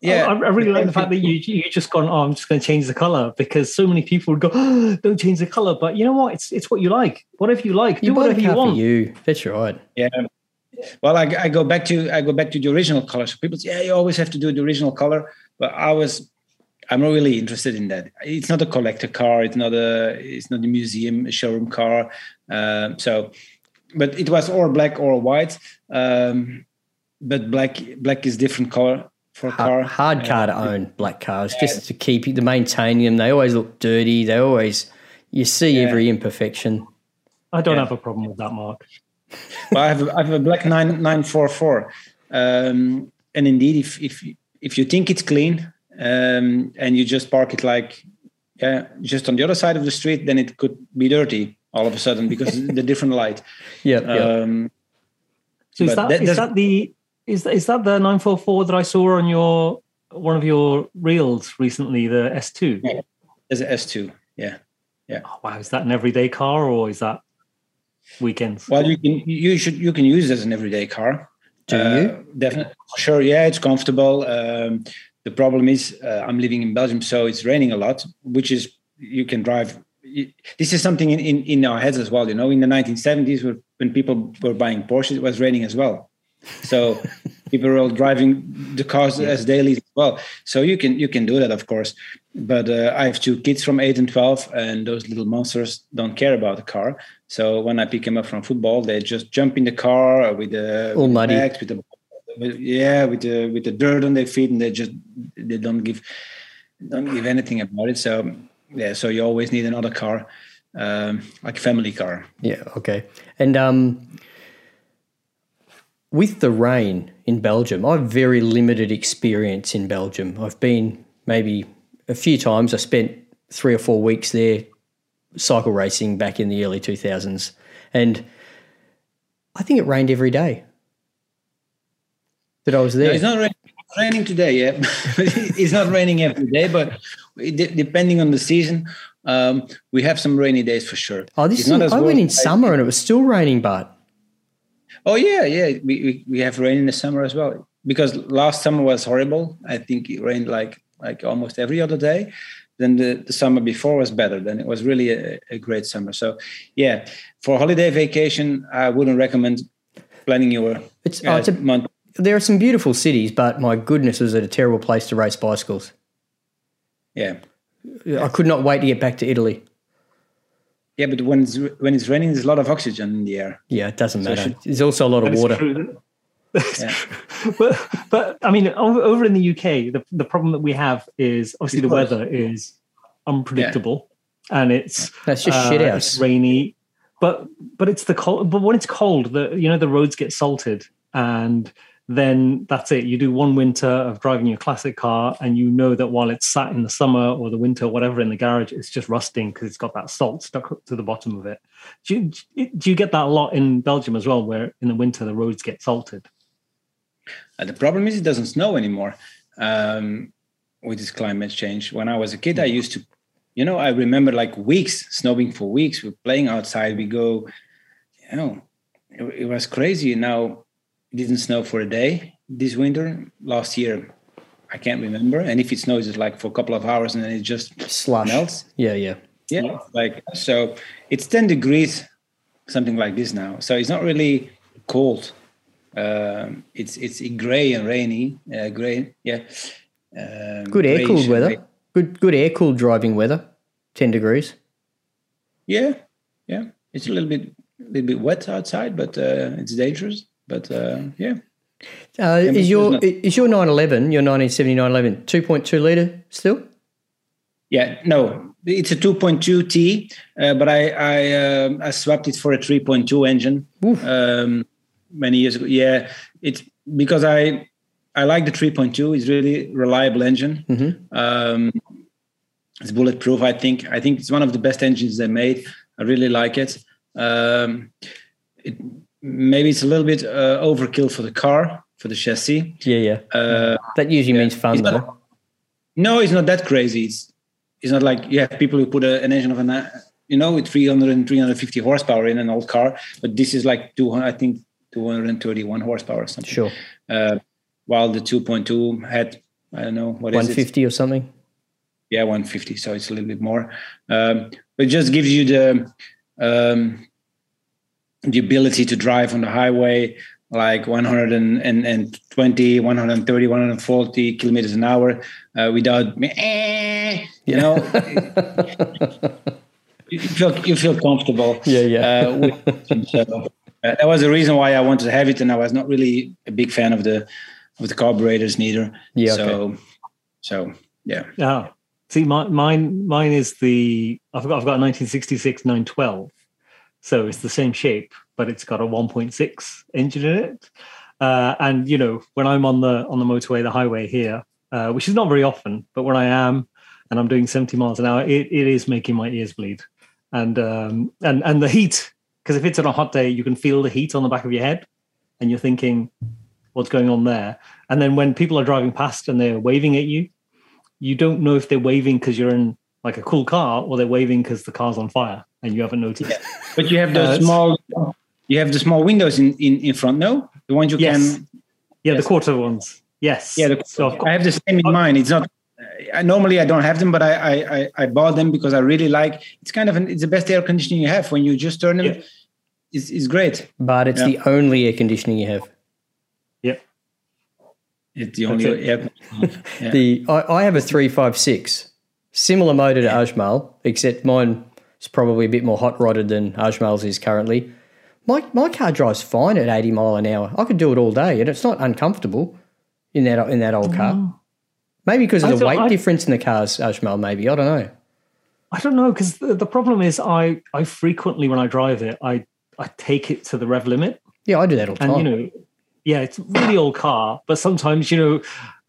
yeah, I, I really like the fact that you you just gone. Oh, I'm just going to change the color because so many people would go, oh, "Don't change the color." But you know what? It's it's what you like. Whatever you like, you do whatever you want. you, that's right. Yeah. Well, I, I go back to I go back to the original color. So people say, "Yeah, you always have to do the original color." But I was I'm not really interested in that. It's not a collector car. It's not a. It's not a museum a showroom car. Uh, so, but it was or black or white. Um, but black black is different color for a car. Hard car to own black cars, yeah. just to keep to maintain them. They always look dirty. They always you see yeah. every imperfection. I don't yeah. have a problem with that, Mark. well, I have a, I have a black nine nine four four, um, and indeed, if if if you think it's clean, um, and you just park it like yeah, just on the other side of the street, then it could be dirty all of a sudden because the different light. Yeah. Um, so is that, that is that the is that, is that the nine four four that I saw on your one of your reels recently? The S two. Yeah, there's an S two. Yeah. Yeah. Oh, wow, is that an everyday car or is that weekends? Well, you can you should you can use it as an everyday car. Do uh, you? Definitely. Sure. Yeah, it's comfortable. Um, the problem is uh, I'm living in Belgium, so it's raining a lot, which is you can drive. This is something in, in, in our heads as well. You know, in the 1970s, when people were buying Porsches, it was raining as well. So people were all driving the cars yeah. as daily as well. So you can you can do that, of course. But uh, I have two kids from eight and twelve, and those little monsters don't care about the car. So when I pick them up from football, they just jump in the car with the all muddy, bags, with the with, yeah, with the with the dirt on their feet, and they just they don't give don't give anything about it. So yeah, so you always need another car, um, like family car. Yeah. Okay. And um, with the rain in Belgium, I have very limited experience in Belgium. I've been maybe a few times. I spent three or four weeks there cycle racing back in the early 2000s. And I think it rained every day that I was there. No, it's not raining, raining today, yeah. it's not raining every day, but depending on the season, um, we have some rainy days for sure. Oh, this is, I went in summer and it was still raining, but. Oh yeah, yeah. We, we, we have rain in the summer as well because last summer was horrible. I think it rained like like almost every other day. Then the, the summer before was better. Then it was really a, a great summer. So yeah, for holiday vacation, I wouldn't recommend planning your it's, uh, oh, it's a, month. There are some beautiful cities, but my goodness, was it a terrible place to race bicycles. Yeah, I could not wait to get back to Italy. Yeah, but when it's when it's raining, there's a lot of oxygen in the air. Yeah, it doesn't so matter. There's also a lot of water. yeah. but but I mean, over, over in the UK, the, the problem that we have is obviously the weather is unpredictable, yeah. and it's that's just uh, shit out. It's rainy, but but it's the cold. But when it's cold, the you know the roads get salted, and then that's it. You do one winter of driving your classic car, and you know that while it's sat in the summer or the winter, or whatever, in the garage, it's just rusting because it's got that salt stuck to the bottom of it. Do you, do you get that a lot in Belgium as well, where in the winter the roads get salted? Uh, the problem is it doesn't snow anymore um, with this climate change. When I was a kid, I used to, you know, I remember like weeks snowing for weeks. We're playing outside. We go, you know, it, it was crazy. Now it didn't snow for a day this winter. Last year, I can't remember. And if it snows, it's like for a couple of hours and then it just Slush. melts. Yeah, yeah, yeah. Like so, it's ten degrees, something like this now. So it's not really cold um, it's it's gray and rainy. Uh, gray, yeah. Um, good air cooled weather. Good good air cooled driving weather. Ten degrees. Yeah, yeah. It's a little bit a little bit wet outside, but uh, it's dangerous. But uh, yeah. Uh, is your not, is your 911 your 1979 11 2.2 liter still? Yeah, no, it's a 2.2 T, uh, but I I, uh, I swapped it for a 3.2 engine. Um, many years ago. Yeah, it's because I I like the 3.2. It's really reliable engine. Mm-hmm. Um, it's bulletproof. I think. I think it's one of the best engines they made. I really like it. Um, it maybe it's a little bit uh, overkill for the car for the chassis. Yeah, yeah. Uh, that usually yeah. means fun, it's though. Not, no, it's not that crazy. It's it's not like you have people who put a, an engine of an you know with 300 and 350 horsepower in an old car, but this is like 200. I think 231 horsepower or something. Sure. Uh, while the 2.2 had, I don't know, what 150 or something? Yeah, 150. So it's a little bit more. Um, but it just gives you the um, the ability to drive on the highway like 120, 130, 140 kilometers an hour uh, without, eh, you know, you feel you feel comfortable. Yeah, yeah. Uh, with, so, uh, that was the reason why I wanted to have it, and I was not really a big fan of the of the carburetors neither. Yeah. So, okay. so yeah. Yeah. See, my, mine mine is the I've got I've got a 1966 912, so it's the same shape, but it's got a 1.6 engine in it. Uh, and you know, when I'm on the on the motorway, the highway here, uh, which is not very often, but when I am and I'm doing 70 miles an hour, it, it is making my ears bleed. And um, and and the heat because if it's on a hot day, you can feel the heat on the back of your head, and you're thinking, "What's going on there?" And then when people are driving past and they're waving at you, you don't know if they're waving because you're in like a cool car or they're waving because the car's on fire and you haven't noticed. Yeah. But you have those uh, small, you have the small windows in in, in front. No, the ones you yes. can. Yeah, yes. the quarter ones. Yes. Yeah, the, so I have the same in mind. It's not I, normally I don't have them, but I, I I bought them because I really like. It's kind of an, it's the best air conditioning you have when you just turn them. Yeah is, is great. But it's yeah. the only air conditioning you have. Yep. It's the only. Yep. Yeah. the I, I, have a three five six, similar motor to Ajmal, except mine is probably a bit more hot rodded than Ajmal's is currently. My my car drives fine at eighty mile an hour. I could do it all day, and it's not uncomfortable in that in that old car. Mm. Maybe because of the weight I, difference in the cars, Ajmal. Maybe I don't know. I don't know because the, the problem is I I frequently when I drive it I I take it to the rev limit. Yeah, I do that all the time. And you know, yeah, it's a really old car, but sometimes you know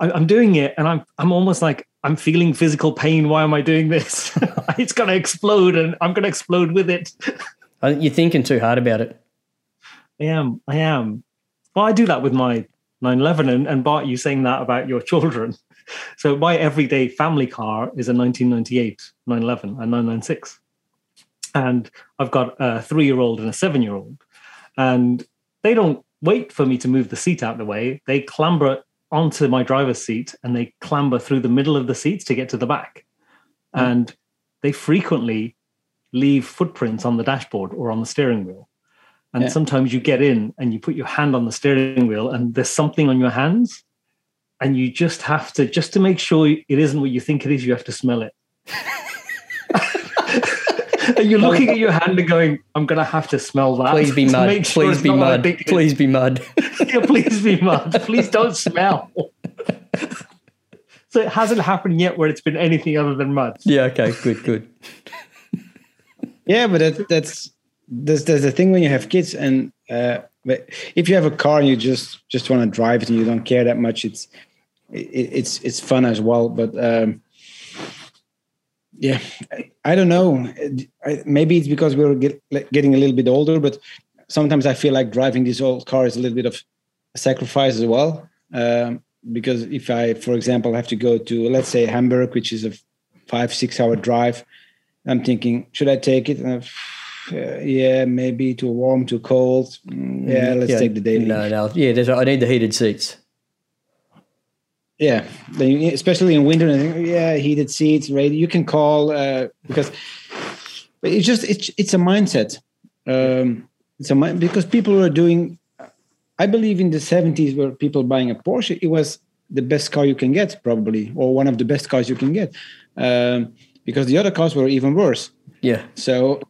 I, am doing it and I'm I'm almost like I'm feeling physical pain. Why am I doing this? it's going to explode and I'm going to explode with it. You're thinking too hard about it. I am. I am. Well, I do that with my 911 and, and Bart, you saying that about your children. So my everyday family car is a 1998 911 and 996. And I've got a three-year-old and a seven-year-old. And they don't wait for me to move the seat out of the way. They clamber onto my driver's seat and they clamber through the middle of the seats to get to the back. Mm. And they frequently leave footprints on the dashboard or on the steering wheel. And yeah. sometimes you get in and you put your hand on the steering wheel and there's something on your hands. And you just have to, just to make sure it isn't what you think it is, you have to smell it. and you're looking at your hand and going, I'm going to have to smell that. Please be mud. Sure please, be mud. please be mud. yeah, please be mud. Please don't smell. so it hasn't happened yet where it's been anything other than mud. Yeah, okay, good, good. yeah, but that, that's there's there's a thing when you have kids and uh, if you have a car and you just just want to drive it and you don't care that much, it's it, it's it's fun as well. But um, yeah, I, don't know. maybe it's because we're get, getting a little bit older, but sometimes I feel like driving this old car is a little bit of a sacrifice as well. Um, because if I, for example, have to go to, let's say, Hamburg, which is a five, six hour drive, I'm thinking, should I take it? Uh, yeah, maybe too warm, too cold. Mm, yeah, let's yeah, take the daily. No, no. Yeah, there's, I need the heated seats yeah especially in winter yeah heated seats radio you can call uh, because it's just it's it's a mindset um it's a because people are doing i believe in the 70s where people buying a porsche it was the best car you can get probably or one of the best cars you can get um, because the other cars were even worse. Yeah. So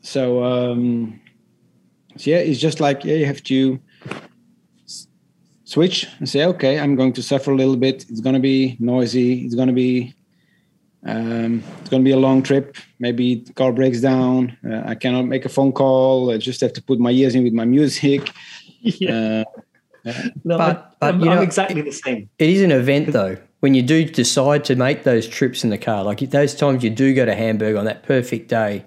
so um so yeah it's just like yeah you have to switch and say, okay, I'm going to suffer a little bit. It's going to be noisy. It's going to be um, it's going to be a long trip. Maybe the car breaks down. Uh, I cannot make a phone call. I just have to put my ears in with my music. yeah. Uh, no, but, but I'm, you know, I'm exactly the same. It is an event though. When you do decide to make those trips in the car, like those times you do go to Hamburg on that perfect day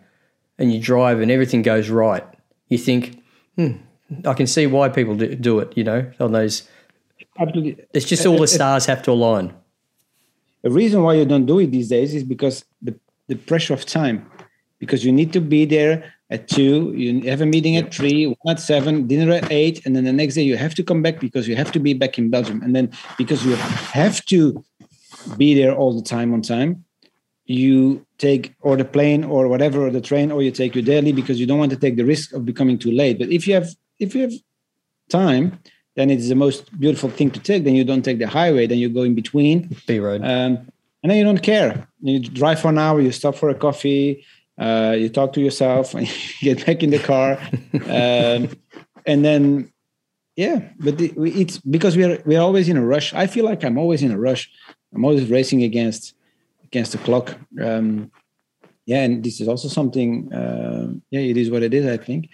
and you drive and everything goes right, you think, hmm, I can see why people do, do it. You know, on those. Absolutely. It's just all the stars have to align. The reason why you don't do it these days is because the the pressure of time, because you need to be there at two, you have a meeting at three, one at seven, dinner at eight, and then the next day you have to come back because you have to be back in Belgium, and then because you have to be there all the time on time, you take or the plane or whatever or the train or you take your daily because you don't want to take the risk of becoming too late. But if you have if you have time, then it's the most beautiful thing to take. Then you don't take the highway. Then you go in between. B road. Um, and then you don't care. You drive for an hour. You stop for a coffee. Uh, you talk to yourself, and you get back in the car, um, and then yeah. But the, it's because we are we are always in a rush. I feel like I'm always in a rush. I'm always racing against against the clock. Um, yeah, and this is also something. Uh, yeah, it is what it is. I think.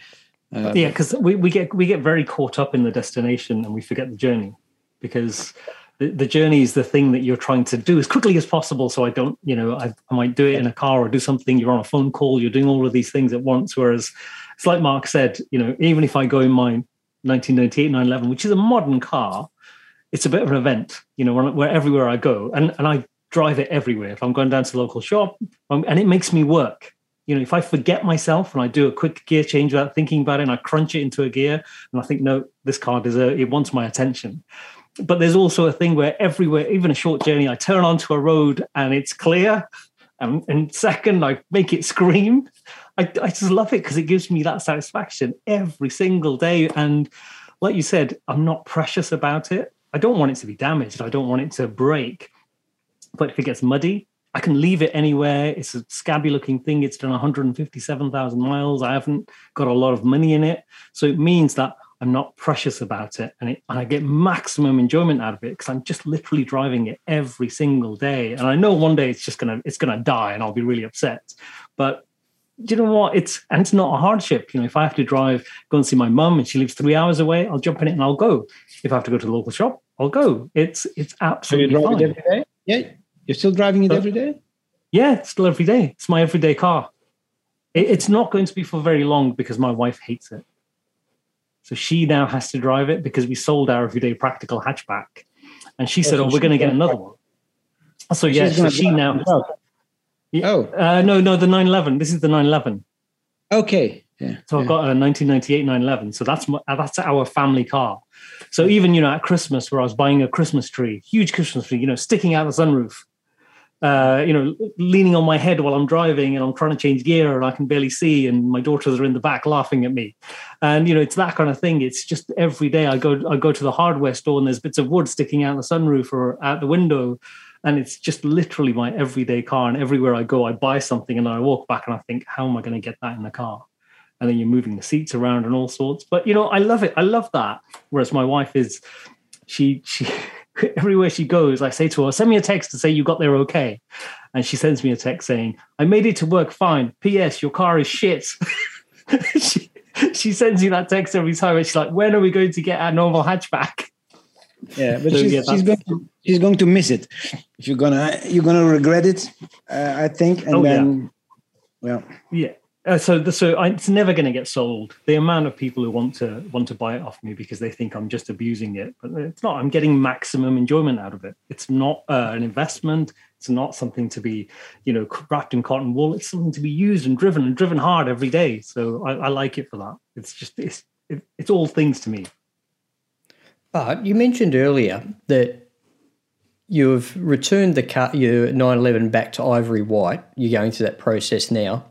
Uh, yeah, because we, we get we get very caught up in the destination and we forget the journey because the, the journey is the thing that you're trying to do as quickly as possible. So I don't, you know, I, I might do it in a car or do something. You're on a phone call. You're doing all of these things at once. Whereas it's like Mark said, you know, even if I go in my 1998 911, which is a modern car, it's a bit of an event. You know, where, where everywhere I go, and and I drive it everywhere. If I'm going down to the local shop, um, and it makes me work you know, if I forget myself and I do a quick gear change without thinking about it and I crunch it into a gear and I think, no, this car deserves, it wants my attention. But there's also a thing where everywhere, even a short journey, I turn onto a road and it's clear. And, and second, I make it scream. I, I just love it because it gives me that satisfaction every single day. And like you said, I'm not precious about it. I don't want it to be damaged. I don't want it to break. But if it gets muddy, I can leave it anywhere. It's a scabby looking thing. It's done 157,000 miles. I haven't got a lot of money in it. So it means that I'm not precious about it and, it, and I get maximum enjoyment out of it because I'm just literally driving it every single day. And I know one day it's just gonna it's gonna die and I'll be really upset. But do you know what? It's and it's not a hardship. You know, if I have to drive, go and see my mum and she lives three hours away, I'll jump in it and I'll go. If I have to go to the local shop, I'll go. It's it's absolutely so fine. every day? Yeah, you're still driving it every day. Yeah, still every day. It's my everyday car. It, it's not going to be for very long because my wife hates it. So she now has to drive it because we sold our everyday practical hatchback. And she said, Oh, we're going to get another one. So, yeah, so she now. Oh. Uh, no, no, the 911. This is the 911. Okay. Yeah. So I've got a 1998 911. So that's my, that's our family car. So even you know at Christmas, where I was buying a Christmas tree, huge Christmas tree, you know, sticking out the sunroof, uh, you know, leaning on my head while I'm driving and I'm trying to change gear and I can barely see, and my daughters are in the back laughing at me, and you know, it's that kind of thing. It's just every day I go I go to the hardware store and there's bits of wood sticking out the sunroof or out the window, and it's just literally my everyday car. And everywhere I go, I buy something and I walk back and I think, how am I going to get that in the car? and then you're moving the seats around and all sorts. But you know, I love it. I love that. Whereas my wife is, she she everywhere she goes, I say to her, send me a text to say you got there okay, and she sends me a text saying, I made it to work fine. P.S. Your car is shit. she she sends you that text every time, and she's like, when are we going to get our normal hatchback? Yeah, but so, she's, yeah, she's going to she's going to miss it. If you're gonna you're gonna regret it, uh, I think. And oh, then, yeah. well, yeah uh, so, the, so I, it's never going to get sold. The amount of people who want to want to buy it off me because they think I'm just abusing it, but it's not. I'm getting maximum enjoyment out of it. It's not uh, an investment. It's not something to be, you know, wrapped in cotton wool. It's something to be used and driven and driven hard every day. So I, I like it for that. It's just it's it, it's all things to me. But you mentioned earlier that you've returned the car, your 911 back to ivory white. You're going through that process now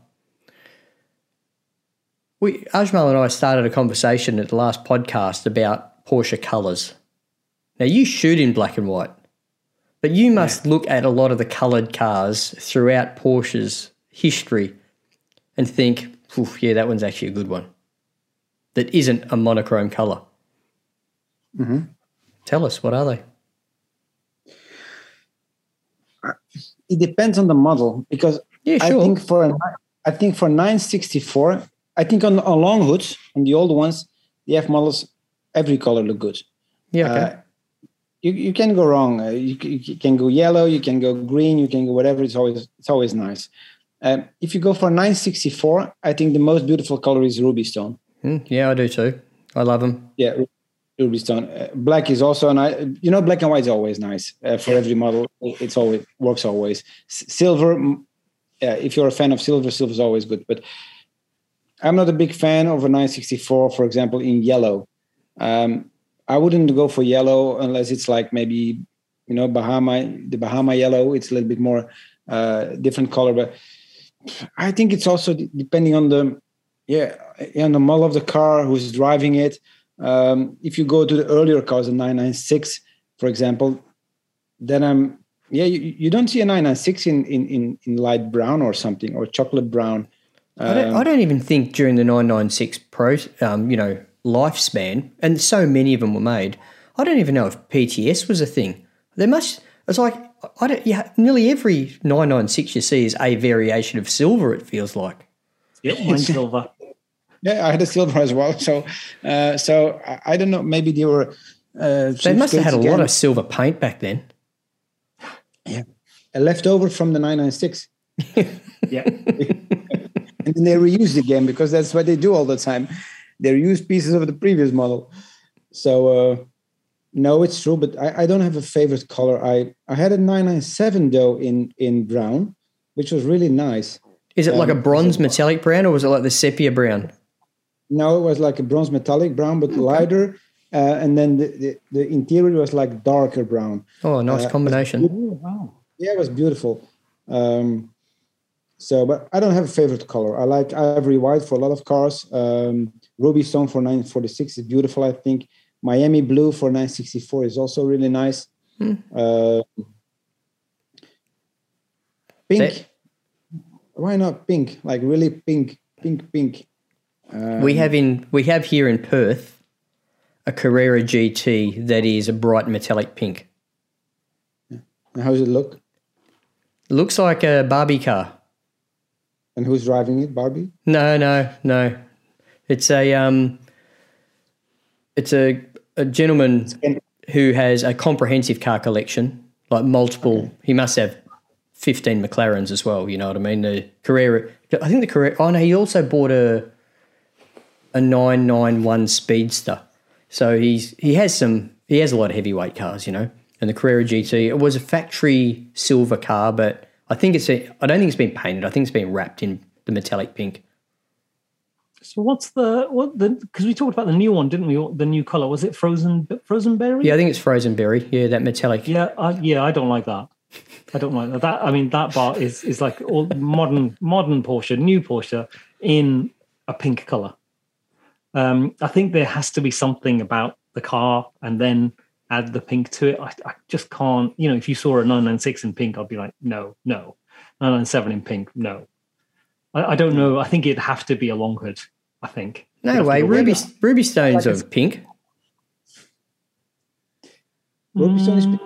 we Ajmal and I started a conversation at the last podcast about Porsche colours. Now you shoot in black and white, but you must yeah. look at a lot of the coloured cars throughout Porsche's history and think, yeah, that one's actually a good one. That isn't a monochrome color. Mm-hmm. Tell us, what are they? It depends on the model because yeah, sure. I think for a, I think for 964 I think on, on long hoods, on the old ones, the F models, every color look good. Yeah. Okay. Uh, you, you can go wrong. Uh, you, you, can go yellow, you can go green, you can go whatever. It's always it's always nice. Um, if you go for 964, I think the most beautiful color is ruby stone. Mm, yeah, I do too. I love them. Yeah, ruby stone. Uh, black is also nice. You know, black and white is always nice uh, for every model. It's always works always. S- silver. if you're a fan of silver, silver is always good. But I'm not a big fan of a 964, for example, in yellow. Um, I wouldn't go for yellow unless it's like maybe you know Bahama, the Bahama yellow. It's a little bit more uh, different color, but I think it's also depending on the yeah on the model of the car, who's driving it. Um, if you go to the earlier cars, the 996, for example, then I'm yeah you, you don't see a 996 in, in in in light brown or something or chocolate brown. I don't, I don't even think during the 996 Pro, um, you know, lifespan, and so many of them were made, I don't even know if PTS was a thing. There must, it's like, I don't, yeah, nearly every 996 you see is a variation of silver, it feels like. Yep, one silver. Yeah, I had a silver as well. So, uh, so I, I, don't know. Maybe they were. Uh, they must have had a again. lot of silver paint back then. Yeah, a leftover from the 996. yeah. and then they reuse the game because that's what they do all the time. They reuse pieces of the previous model. So uh, no, it's true, but I, I, don't have a favorite color. I I had a 997 though in in brown, which was really nice. Is it um, like a um, bronze metallic brown, or was it like the sepia brown? No, it was like a bronze metallic brown, but lighter. Uh, and then the, the, the, interior was like darker brown. Oh, nice uh, combination. wow. Yeah, it was beautiful. Um, so, but I don't have a favorite color. I like ivory white for a lot of cars. Um, ruby stone for 946 is beautiful. I think Miami blue for 964 is also really nice. Hmm. Uh, pink. That- Why not pink? Like really pink, pink, pink. Um, we have in we have here in Perth a Carrera GT that is a bright metallic pink. Yeah. How does it look? Looks like a Barbie car. And who's driving it? Barbie. No, no, no. It's a um, it's a a gentleman who has a comprehensive car collection, like multiple. He must have fifteen McLarens as well. You know what I mean? The Carrera. I think the Carrera. Oh no, he also bought a a nine nine one Speedster. So he's he has some. He has a lot of heavyweight cars, you know. And the Carrera GT. It was a factory silver car, but I think it's. A, I don't think it's been painted. I think it's been wrapped in the metallic pink. So what's the what the because we talked about the new one, didn't we? The new color was it frozen frozen berry? Yeah, I think it's frozen berry. Yeah, that metallic. Yeah, I, yeah, I don't like that. I don't like that. that. I mean, that bar is is like all modern modern Porsche, new Porsche in a pink color. Um, I think there has to be something about the car, and then add the pink to it. I, I just can't. You know, if you saw a 996 in pink, I'd be like, no, no. 997 in pink, no. I, I don't know. I think it'd have to be a long hood. I think. It'd No way, ruby red- ruby stones Like are pink. Ruby Stone is Mm, pink.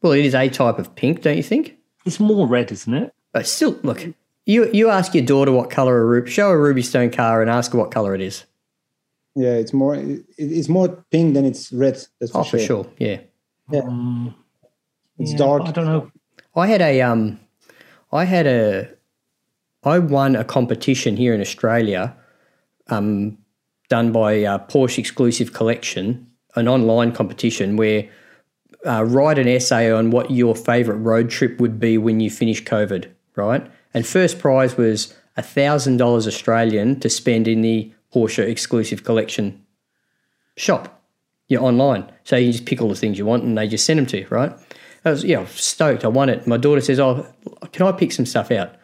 Well, it is a type of pink, don't you think? It's more red, isn't it? But still, look, you you ask your daughter what color a ruby, show a ruby stone car and ask her what color it is. Yeah, it's more. It, it's more pink than it's red. That's for Oh, sure. for sure, yeah. Um, It's yeah, dark. I don't know. I had a um, I had a, I won a competition here in Australia, um, done by uh, Porsche Exclusive Collection, an online competition where uh, write an essay on what your favourite road trip would be when you finish COVID, right? And first prize was a thousand dollars Australian to spend in the Porsche Exclusive Collection shop, You're online. So you just pick all the things you want and they just send them to you, right? I was yeah, I was stoked. I won it. My daughter says, "Oh, can I pick some stuff out?"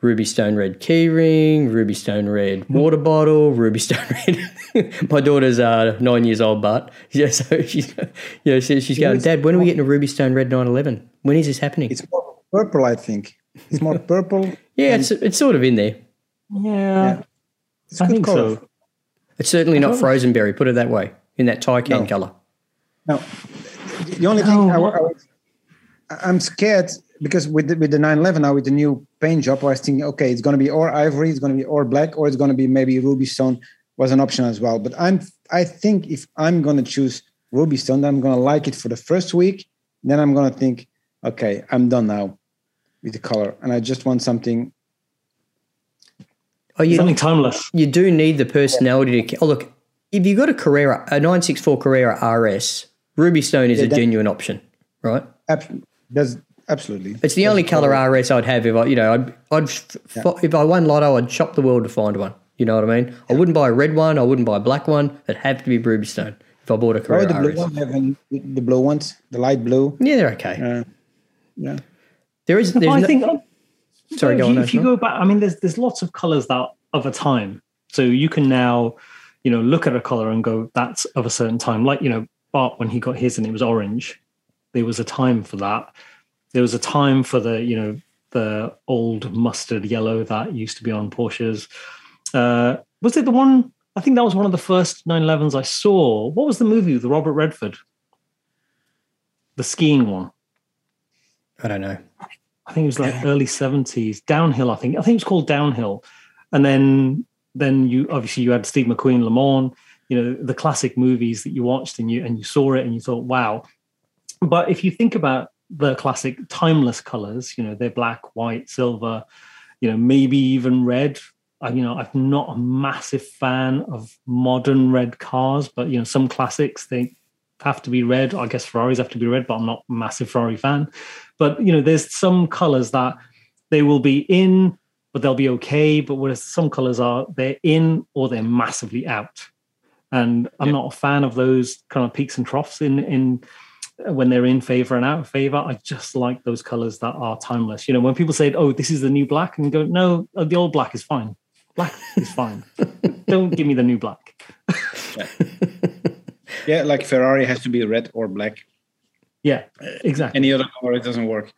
Ruby Stone Red keyring, Ruby Stone Red water bottle, Ruby Stone Red. My daughter's uh, nine years old, but yeah, so she's you know she, she's going, Dad, when are we getting a Ruby Stone Red 911? When is this happening? It's more purple, I think. It's more purple. yeah, it's it's sort of in there. Yeah, It's I think color. so. It's certainly not frozen berry. Put it that way. In that Taycan No. color. No, the only thing No. I, I was, I'm scared because with the, with the 911 now with the new paint job, I was thinking, okay, it's going to be or ivory, it's going to be or black, or it's going to be maybe ruby stone was an option as well. But I'm I think if I'm going to choose ruby stone, then I'm going to like it for the first week. Then I'm going to think, okay, I'm done now with the color, and I just want something. Oh, you Something timeless. you do need the personality to. Oh, look, if you've got a Carrera, a 964 Carrera RS, Ruby Stone is Yeah, a that- genuine option, right? Ab- that's absolutely. It's the only color RS I'd have if I, you know, I'd, I'd f- f- if I won Lotto, I'd shop the world to find one. You know what I mean? I wouldn't buy a red one. I wouldn't buy a black one. It'd have to be Ruby Stone if I bought a Oh, Carrera the blue RS. one, have any- the blue ones, the light blue. Yeah, they're okay. Uh, yeah. There is. But There's I no, think sorry, if go you, on. if you go back, I mean, there's there's lots of colors that of a time. So you can now, you know, look at a color and go, that's of a certain time. Like you know, Bart when he got his and it was orange, there was a time for that. There was a time for the you know the old mustard yellow that used to be on Porsches. Uh, was it the one? I think that was one of the first 911s I saw. What was the movie with Robert Redford? The skiing one. I don't know. I think it was like early seventies, downhill. I think I think it was called Downhill, and then then you obviously you had Steve McQueen, Le Mans, you know the classic movies that you watched and you and you saw it and you thought wow. But if you think about the classic timeless colors, you know they're black, white, silver, you know maybe even red. I, you know I'm not a massive fan of modern red cars, but you know some classics they have to be red. I guess Ferraris have to be red, but I'm not a massive Ferrari fan. But you know there's some colors that they will be in but they'll be okay. But whereas some colors are they're in or they're massively out. And i'm Yeah. not a fan of those kind of peaks and troughs in in when they're in favor and out of favor. I just like those colors that are timeless. You know when people say oh this is the new black and you go no uh, the old black is fine. Black is fine. Don't give me the new black. Yeah, like Ferrari has to be red or black. Yeah, exactly. Any other color, it doesn't work.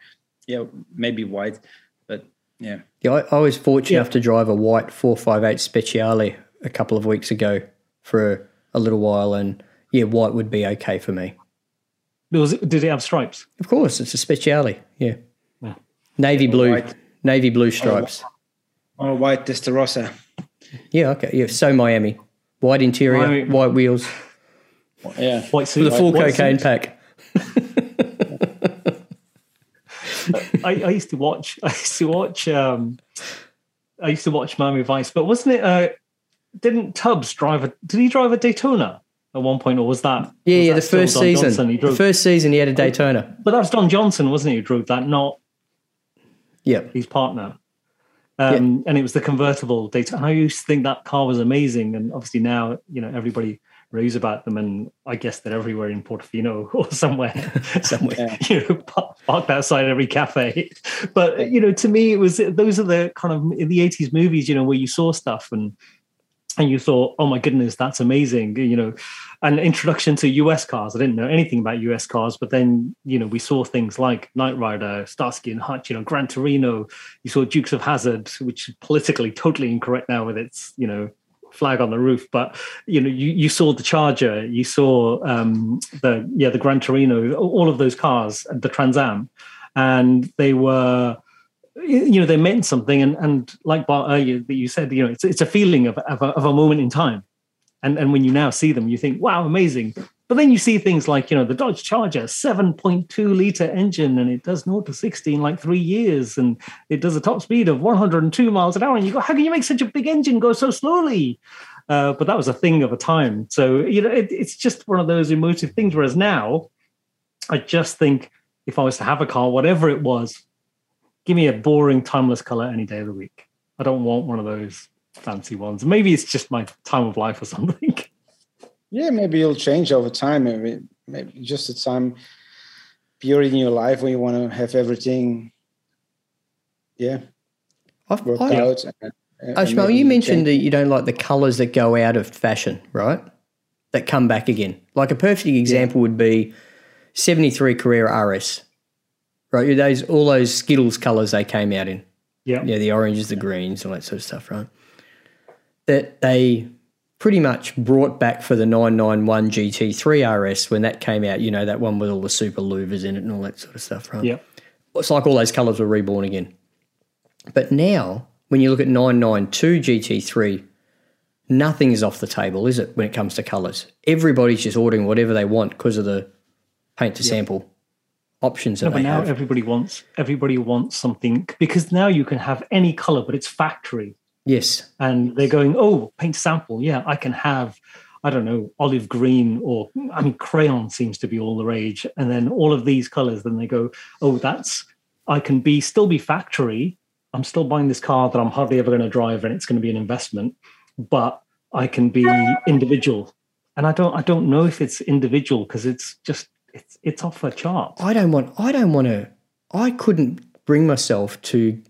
Yeah, maybe white, but yeah. Yeah, I, I was fortunate yeah. enough to drive a white 458 Speciale a couple of weeks ago for a, a little while, and yeah, white would be okay for me. Was it, did it have stripes? Of course, it's a Speciale. Yeah, yeah. navy blue, white. navy blue oh, stripes. Or, or white Testarossa. Yeah, okay. Yeah, so Miami, white interior, Miami. white wheels. Yeah, white suit with a full cocaine suit. pack. I, I, used to watch. I used to watch. Um, I used to watch Miami Vice, but wasn't it? Uh, didn't Tubbs drive a? Did he drive a Daytona at one point, or was that? Yeah, was yeah. That the first season. The first season, he had a Daytona. But that was Don Johnson, wasn't he? Who drove that, not. Yeah. His partner. Um, yeah. And it was the convertible Daytona. I used to think that car was amazing, and obviously now you know everybody raves about them, and I guess they're everywhere in Portofino or somewhere, somewhere you know, parked outside every cafe. But you know, to me, it was those are the kind of in the '80s movies, you know, where you saw stuff and and you thought, oh my goodness, that's amazing, you know, an introduction to US cars. I didn't know anything about US cars, but then, you know, we saw things like Knight Rider, Starsky and Hutch, you know, Gran Torino, you saw Dukes of Hazzard, which is politically totally incorrect now with its, you know, flag on the roof. But, you know, you, you saw the Charger, you saw um, the, yeah, the Gran Torino, all of those cars, the Trans Am, and they were, you know they meant something and and like Bart earlier that you said you know it's it's a feeling of of a, of a, moment in time and and when you now see them you think wow amazing but then you see things like you know the Dodge Charger 7.2 liter engine and it does 0 to 60 in like 3 years and it does a top speed of 102 miles an hour and you go how can you make such a big engine go so slowly uh, but that was a thing of a time so you know it, it's just one of those emotive things whereas now I just think if I was to have a car whatever it was give me a boring, timeless color any day of the week. I don't want one of those fancy ones. Maybe it's just my time of life or something. Yeah, maybe it'll change over time. Maybe, maybe just a time period in your life when you want to have everything, yeah, I've, worked I, out. And, and Ajmal, you mentioned change. that you don't like the colors that go out of fashion, right? That come back again. Like a perfect example yeah. would be 73 Carrera RS right? Those all those Skittles colors they came out in. Yeah, yeah, the oranges, the greens, all that sort of stuff, right? That they pretty much brought back for the 991 GT3 RS when that came out. You know that one with all the super louvers in it and all that sort of stuff, right? Yeah, it's like all those colors were reborn again. But now, when you look at 992 GT3, nothing is off the table, is it? When it comes to colors, everybody's just ordering whatever they want because of the paint to sample options. that No, but now have. everybody wants everybody wants something because now you can have any color, but it's factory. Yes, and they're going, oh, paint sample. Yeah, I can have. I don't know, olive green or I mean, crayon seems to be all the rage. And then all of these colors, then they go, oh, that's I can be still be factory. I'm still buying this car that I'm hardly ever going to drive, and it's going to be an investment. But I can be individual, and I don't I don't know if it's individual because it's just it's it's off the chart. I don't want. I don't want to. I couldn't bring myself to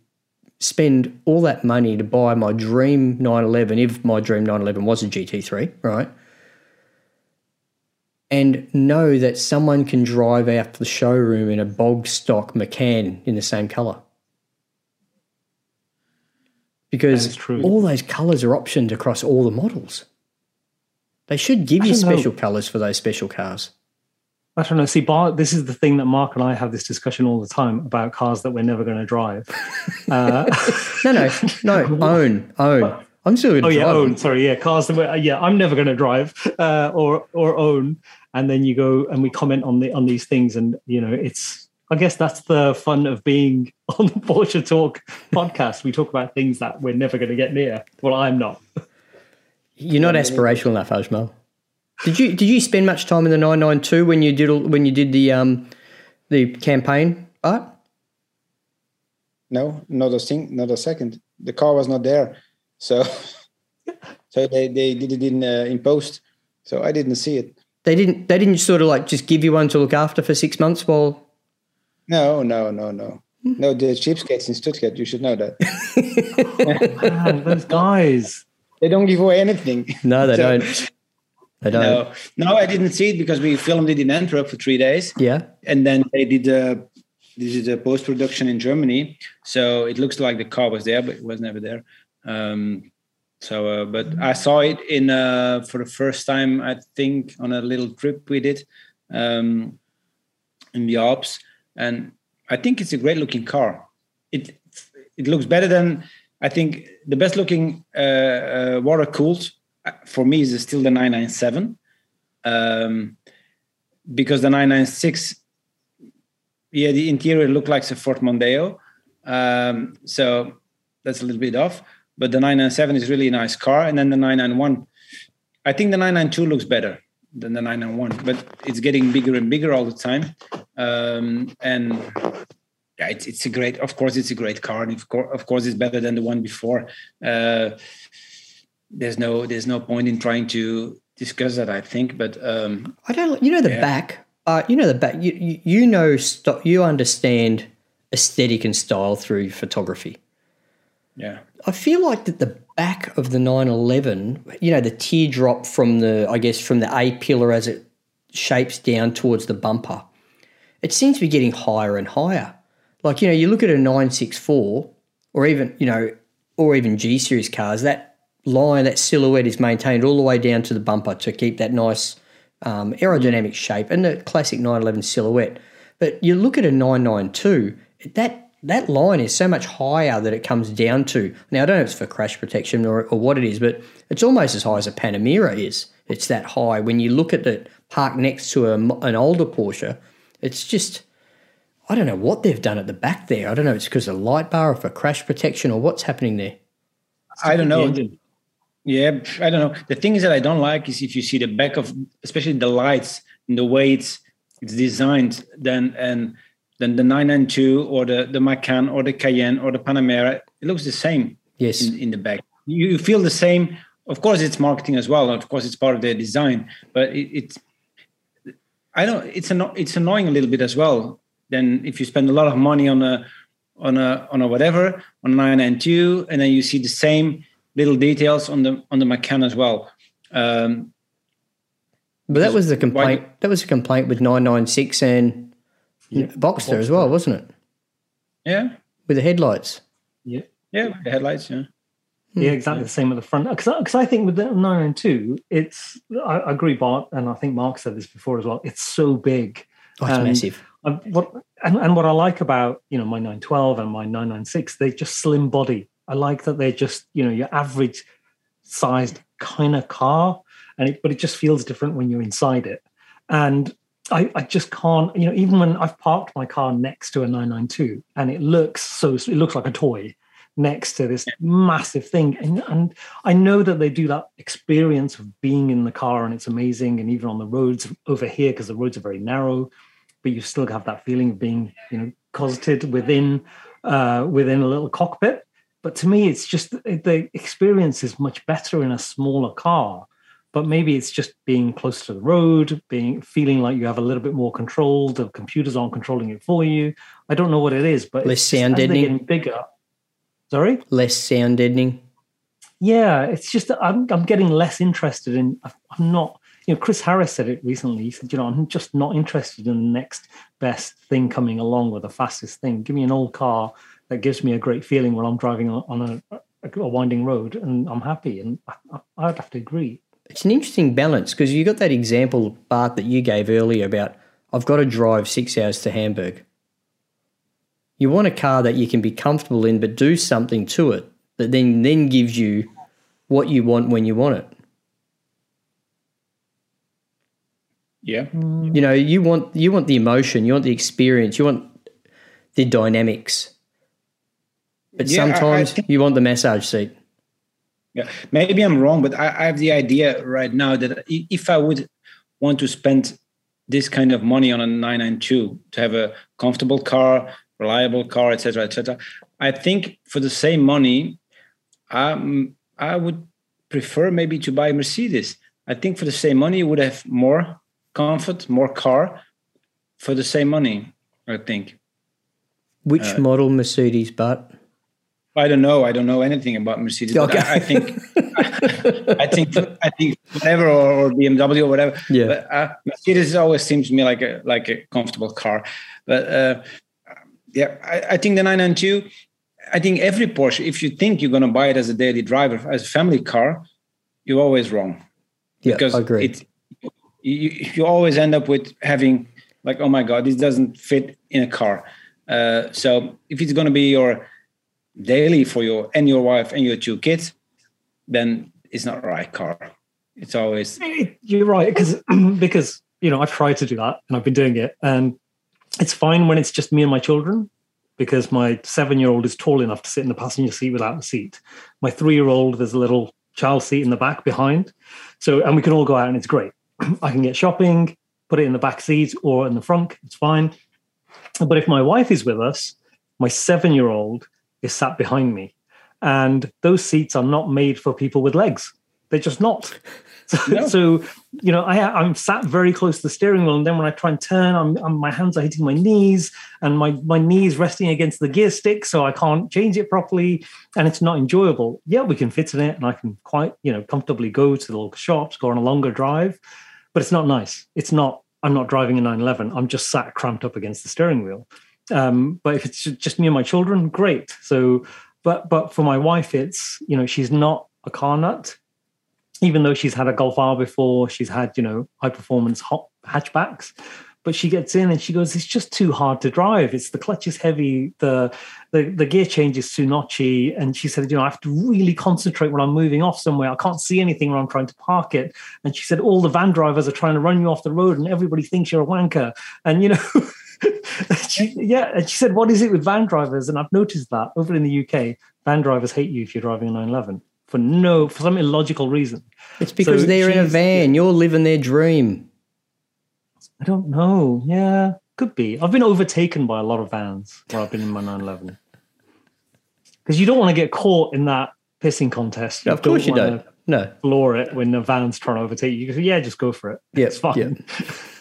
spend all that money to buy my dream 911 if my dream 911 was a GT3, right? And know that someone can drive out the showroom in a bog stock Macan in the same color. Because all those colors are optioned across all the models. They should give you special colors for those special cars. I don't know. See, Bart, this is the thing that Mark and I have this discussion all the time about cars that we're never going to drive. Uh, no, no, no. Own, own. I'm still going to. Oh yeah, own. Sorry, yeah, cars that we're, yeah, I'm never going to drive uh, or or own. And then you go and we comment on the on these things, and you know, it's. I guess that's the fun of being on the Porsche Talk podcast. We talk about things that we're never going to get near. Well, I'm not. You're not aspirational enough, Ajmal. Did you did you spend much time in the nine nine two when you did when you did the um the campaign art? No, not a thing, not a second. The car was not there, so so they they did it in uh, in post. So I didn't see it. They didn't. They didn't sort of like just give you one to look after for six months while. No, no, no, no. No, the cheapskates in Stuttgart. You should know that. Man, those guys. They don't give away anything. No, they so, don't. They don't. No, no, I didn't see it because we filmed it in Antwerp for three days. Yeah. And then they did the this is a post production in Germany, so it looks like the car was there, but it was never there. Um, so, uh, but I saw it in uh, for the first time, I think, on a little trip we did um, in the Alps, and I think it's a great looking car. It it looks better than I think the best looking uh, uh, water cooled uh, for me is still the 997 um, because the 996 yeah the interior looked like a Ford Mondeo um, so that's a little bit off but the 997 is really a nice car and then the 991 I think the 992 looks better than the 991 but it's getting bigger and bigger all the time um, and yeah, it's, it's a great, of course, it's a great car. And of course, of course, it's better than the one before. Uh, there's no, there's no point in trying to discuss that, I think. But um, I don't, you know, the yeah. back, uh, you know, the back, you, you, you know, st- you understand aesthetic and style through photography. Yeah. I feel like that the back of the 911, you know, the teardrop from the, I guess, from the A pillar as it shapes down towards the bumper, it seems to be getting higher and higher. Like, you know, you look at a 964 or even, you know, or even G series cars, that line, that silhouette is maintained all the way down to the bumper to keep that nice um, aerodynamic shape and the classic 911 silhouette. But you look at a 992, that that line is so much higher that it comes down to. Now, I don't know if it's for crash protection or, or what it is, but it's almost as high as a Panamera is. It's that high. When you look at it parked next to a, an older Porsche, it's just I don't know what they've done at the back there. I don't know. If it's because of the light bar or for crash protection or what's happening there. I don't know. Yeah, I don't know. The thing is that I don't like is if you see the back of, especially the lights and the way it's it's designed, then and then the 992 or the the Macan or the Cayenne or the Panamera, it looks the same. Yes, in, in the back, you feel the same. Of course, it's marketing as well. Of course, it's part of their design, but it, it's I don't. It's an, it's annoying a little bit as well then if you spend a lot of money on a on a on a whatever on 992 and then you see the same little details on the on the Macan as well um, but that was the complaint why, that was a complaint with 996 and yeah, Boxster, as well wasn't it yeah with the headlights yeah yeah the headlights yeah yeah, exactly the same at the front. Because I think with the 992, it's, I, I agree, Bart, and I think Mark said this before as well. It's so big. Oh, it's massive what and, and what I like about you know my 912 and my 996, they just slim body. I like that they're just you know your average sized kind of car, and it, but it just feels different when you're inside it. And I, I just can't, you know, even when I've parked my car next to a 992 and it looks so, it looks like a toy next to this massive thing. And, and I know that they do that experience of being in the car and it's amazing. And even on the roads over here, because the roads are very narrow, but you still have that feeling of being, you know, closeted within uh, within a little cockpit. But to me, it's just the experience is much better in a smaller car. But maybe it's just being close to the road, being feeling like you have a little bit more control. The computers aren't controlling it for you. I don't know what it is, but less sound deadening. Getting bigger. Sorry, less sound deadening. Yeah, it's just I'm I'm getting less interested in. I'm not you know, Chris Harris said it recently. He said, you know, I'm just not interested in the next best thing coming along or the fastest thing. Give me an old car that gives me a great feeling when I'm driving on a, a winding road and I'm happy. And I, I'd have to agree. It's an interesting balance because you got that example, Bart, that you gave earlier about I've got to drive six hours to Hamburg. You want a car that you can be comfortable in, but do something to it that then then gives you what you want when you want it. Yeah. You know, you want you want the emotion, you want the experience, you want the dynamics. But yeah, sometimes think, you want the massage seat. Yeah, maybe I'm wrong, but I, I have the idea right now that if I would want to spend this kind of money on a 992 to have a comfortable car, reliable car, etc., etc., I think for the same money, um, I would prefer maybe to buy a Mercedes. I think for the same money, you would have more comfort, more car for the same money, I think. Which uh, model Mercedes, but I don't know. I don't know anything about Mercedes. Okay. I, I, think, I think, I think whatever or, BMW or whatever. Yeah. But, uh, Mercedes always seems to me like a like a comfortable car. But uh, yeah, I, I, think the 992. I think every Porsche, if you think you're going to buy it as a daily driver, as a family car, you're always wrong. Yeah, because I agree. It, you, you always end up with having like, oh my god, this doesn't fit in a car. Uh, so if it's going to be your daily for your and your wife and your two kids, then it's not right car. It's always you're right because because you know I've tried to do that and I've been doing it and it's fine when it's just me and my children because my seven year old is tall enough to sit in the passenger seat without a seat. My three year old there's a little child seat in the back behind, so and we can all go out and it's great. I can get shopping, put it in the back seat or in the front. It's fine. But if my wife is with us, my seven year old is sat behind me. And those seats are not made for people with legs. They're just not. So, no. so you know, I, I'm sat very close to the steering wheel, and then when I try and turn, I'm, I'm, my hands are hitting my knees, and my my knees resting against the gear stick, so I can't change it properly, and it's not enjoyable. Yeah, we can fit in it, and I can quite you know comfortably go to the local shops, go on a longer drive, but it's not nice. It's not. I'm not driving a 911. I'm just sat cramped up against the steering wheel. Um, but if it's just me and my children, great. So, but but for my wife, it's you know she's not a car nut, even though she's had a Golf R before, she's had you know high performance hot hatchbacks. But she gets in and she goes, "It's just too hard to drive. It's the clutch is heavy, the the, the gear change is too notchy." And she said, "You know, I have to really concentrate when I'm moving off somewhere. I can't see anything when I'm trying to park it." And she said, "All the van drivers are trying to run you off the road, and everybody thinks you're a wanker." And you know. she, yeah, and she said, "What is it with van drivers?" And I've noticed that over in the UK, van drivers hate you if you're driving a 911 for no for some illogical reason. It's because so they're in a van. You're living their dream. I don't know. Yeah, could be. I've been overtaken by a lot of vans where I've been in my 911 because you don't want to get caught in that pissing contest. No, of course you don't. No, floor it when the van's trying to overtake you. you go, yeah, just go for it. Yeah, it's fine. Yeah.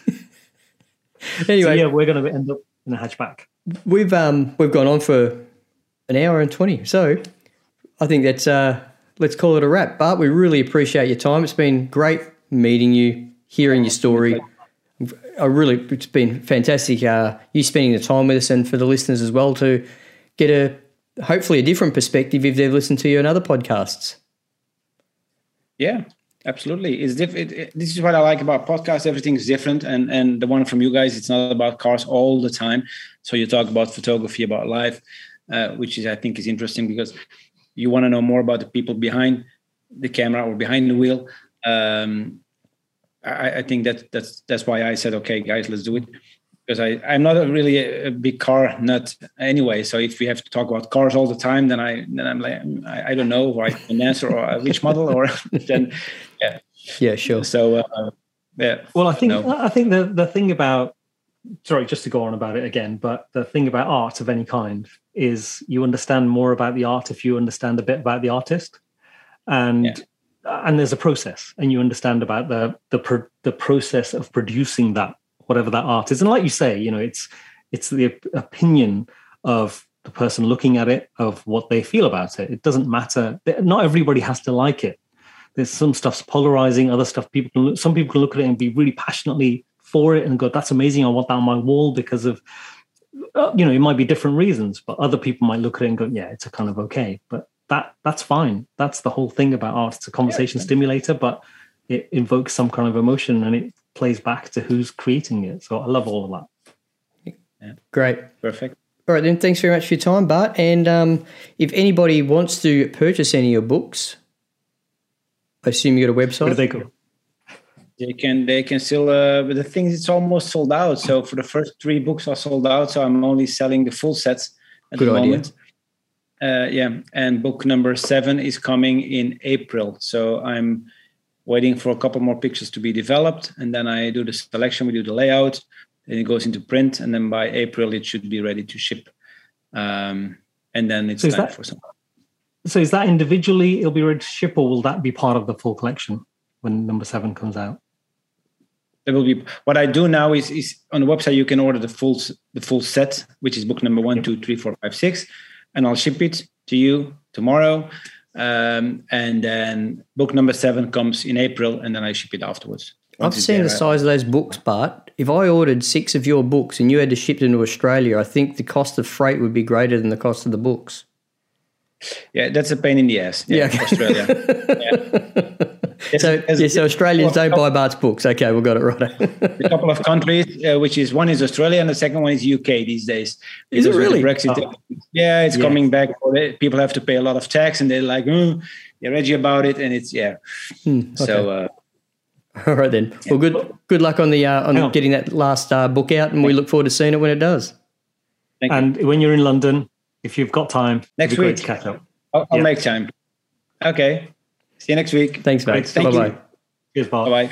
anyway, so yeah, we're going to end up in a hatchback. We've um we've gone on for an hour and twenty, so I think that's uh let's call it a wrap. Bart, we really appreciate your time. It's been great meeting you, hearing your story. I really, it's been fantastic. Uh, you spending the time with us, and for the listeners as well to get a hopefully a different perspective if they've listened to you in other podcasts. Yeah, absolutely. It's different it, this is what i like about podcasts. Everything's different and and the one from you guys it's not about cars all the time. So you talk about photography about life uh, which is i think is interesting because you want to know more about the people behind the camera or behind the wheel. Um, I, I, think that that's that's why i said okay guys let's do it. Because I, I'm not a really a, big car nut anyway. So if we have to talk about cars all the time, then I then I'm like I, I don't know I can answer or which model or then yeah yeah sure. So uh, yeah. Well, I think no. I think the the thing about sorry just to go on about it again, but the thing about art of any kind is you understand more about the art if you understand a bit about the artist, and. Yeah and there's a process and you understand about the the pro, the process of producing that whatever that art is. And like you say, you know, it's it's the opinion of the person looking at it, of what they feel about it. It doesn't matter. Not everybody has to like it. There's some stuff's polarizing, other stuff people can look, some people can look at it and be really passionately for it and go, "That's amazing! I want that on my wall because of." Uh, you know, it might be different reasons, but other people might look at it and go, "Yeah, it's a kind of okay." But that that's fine. That's the whole thing about art. It's a conversation yeah. stimulator, but it invokes some kind of emotion and it plays back to who's creating it. So I love all of that. Yeah. Great. Perfect. All right, then. Thanks very much for your time, Bart. And um, if anybody wants to purchase any of your books, I assume you got a website. Where do they go? They can they can still uh, but the thing is it's almost sold out. So for the first three books are sold out. So I'm only selling the full sets at Good the idea. moment. Uh, yeah, and book number seven is coming in April. So I'm waiting for a couple more pictures to be developed, and then I do the selection, we do the layout, and it goes into print, and then by April it should be ready to ship, um, and then it's so time that, for some. So is that individually it'll be ready to ship, or will that be part of the full collection when number seven comes out? It will be what I do now is is on the website you can order the full the full set, which is book number one, yep. two, three, four, five, six, and I'll ship it to you tomorrow. Um, and then book number seven comes in April, and then I ship it afterwards. I've seen the size of those books, but if I ordered six of your books and you had to ship them to Australia, I think the cost of freight would be greater than the cost of the books. Yeah, that's a pain in the ass. Yeah, Yeah. Australia. yeah. So, There's- yeah, so Australians don't buy Bart's books. Okay, we got it right. a couple of countries, uh, which is one is Australia and the second one is UK these days. Is it really? the Brexit, yeah, it's Yeah. coming back. People have to pay a lot of tax, and they're like, oh, they're edgy about it, and it's yeah. So uh, All right then. Well, good good luck on the uh, on Hang on. getting that last uh, book out, and we look forward to seeing it when it does. thank you. And when you're in London, if you've got time, Next it'd be great week. to catch up. I'll, I'll Yeah. make time. Okay. See you next week. Thanks, mate. Thank Bye you. bye. Cheers, Bart. Bye bye.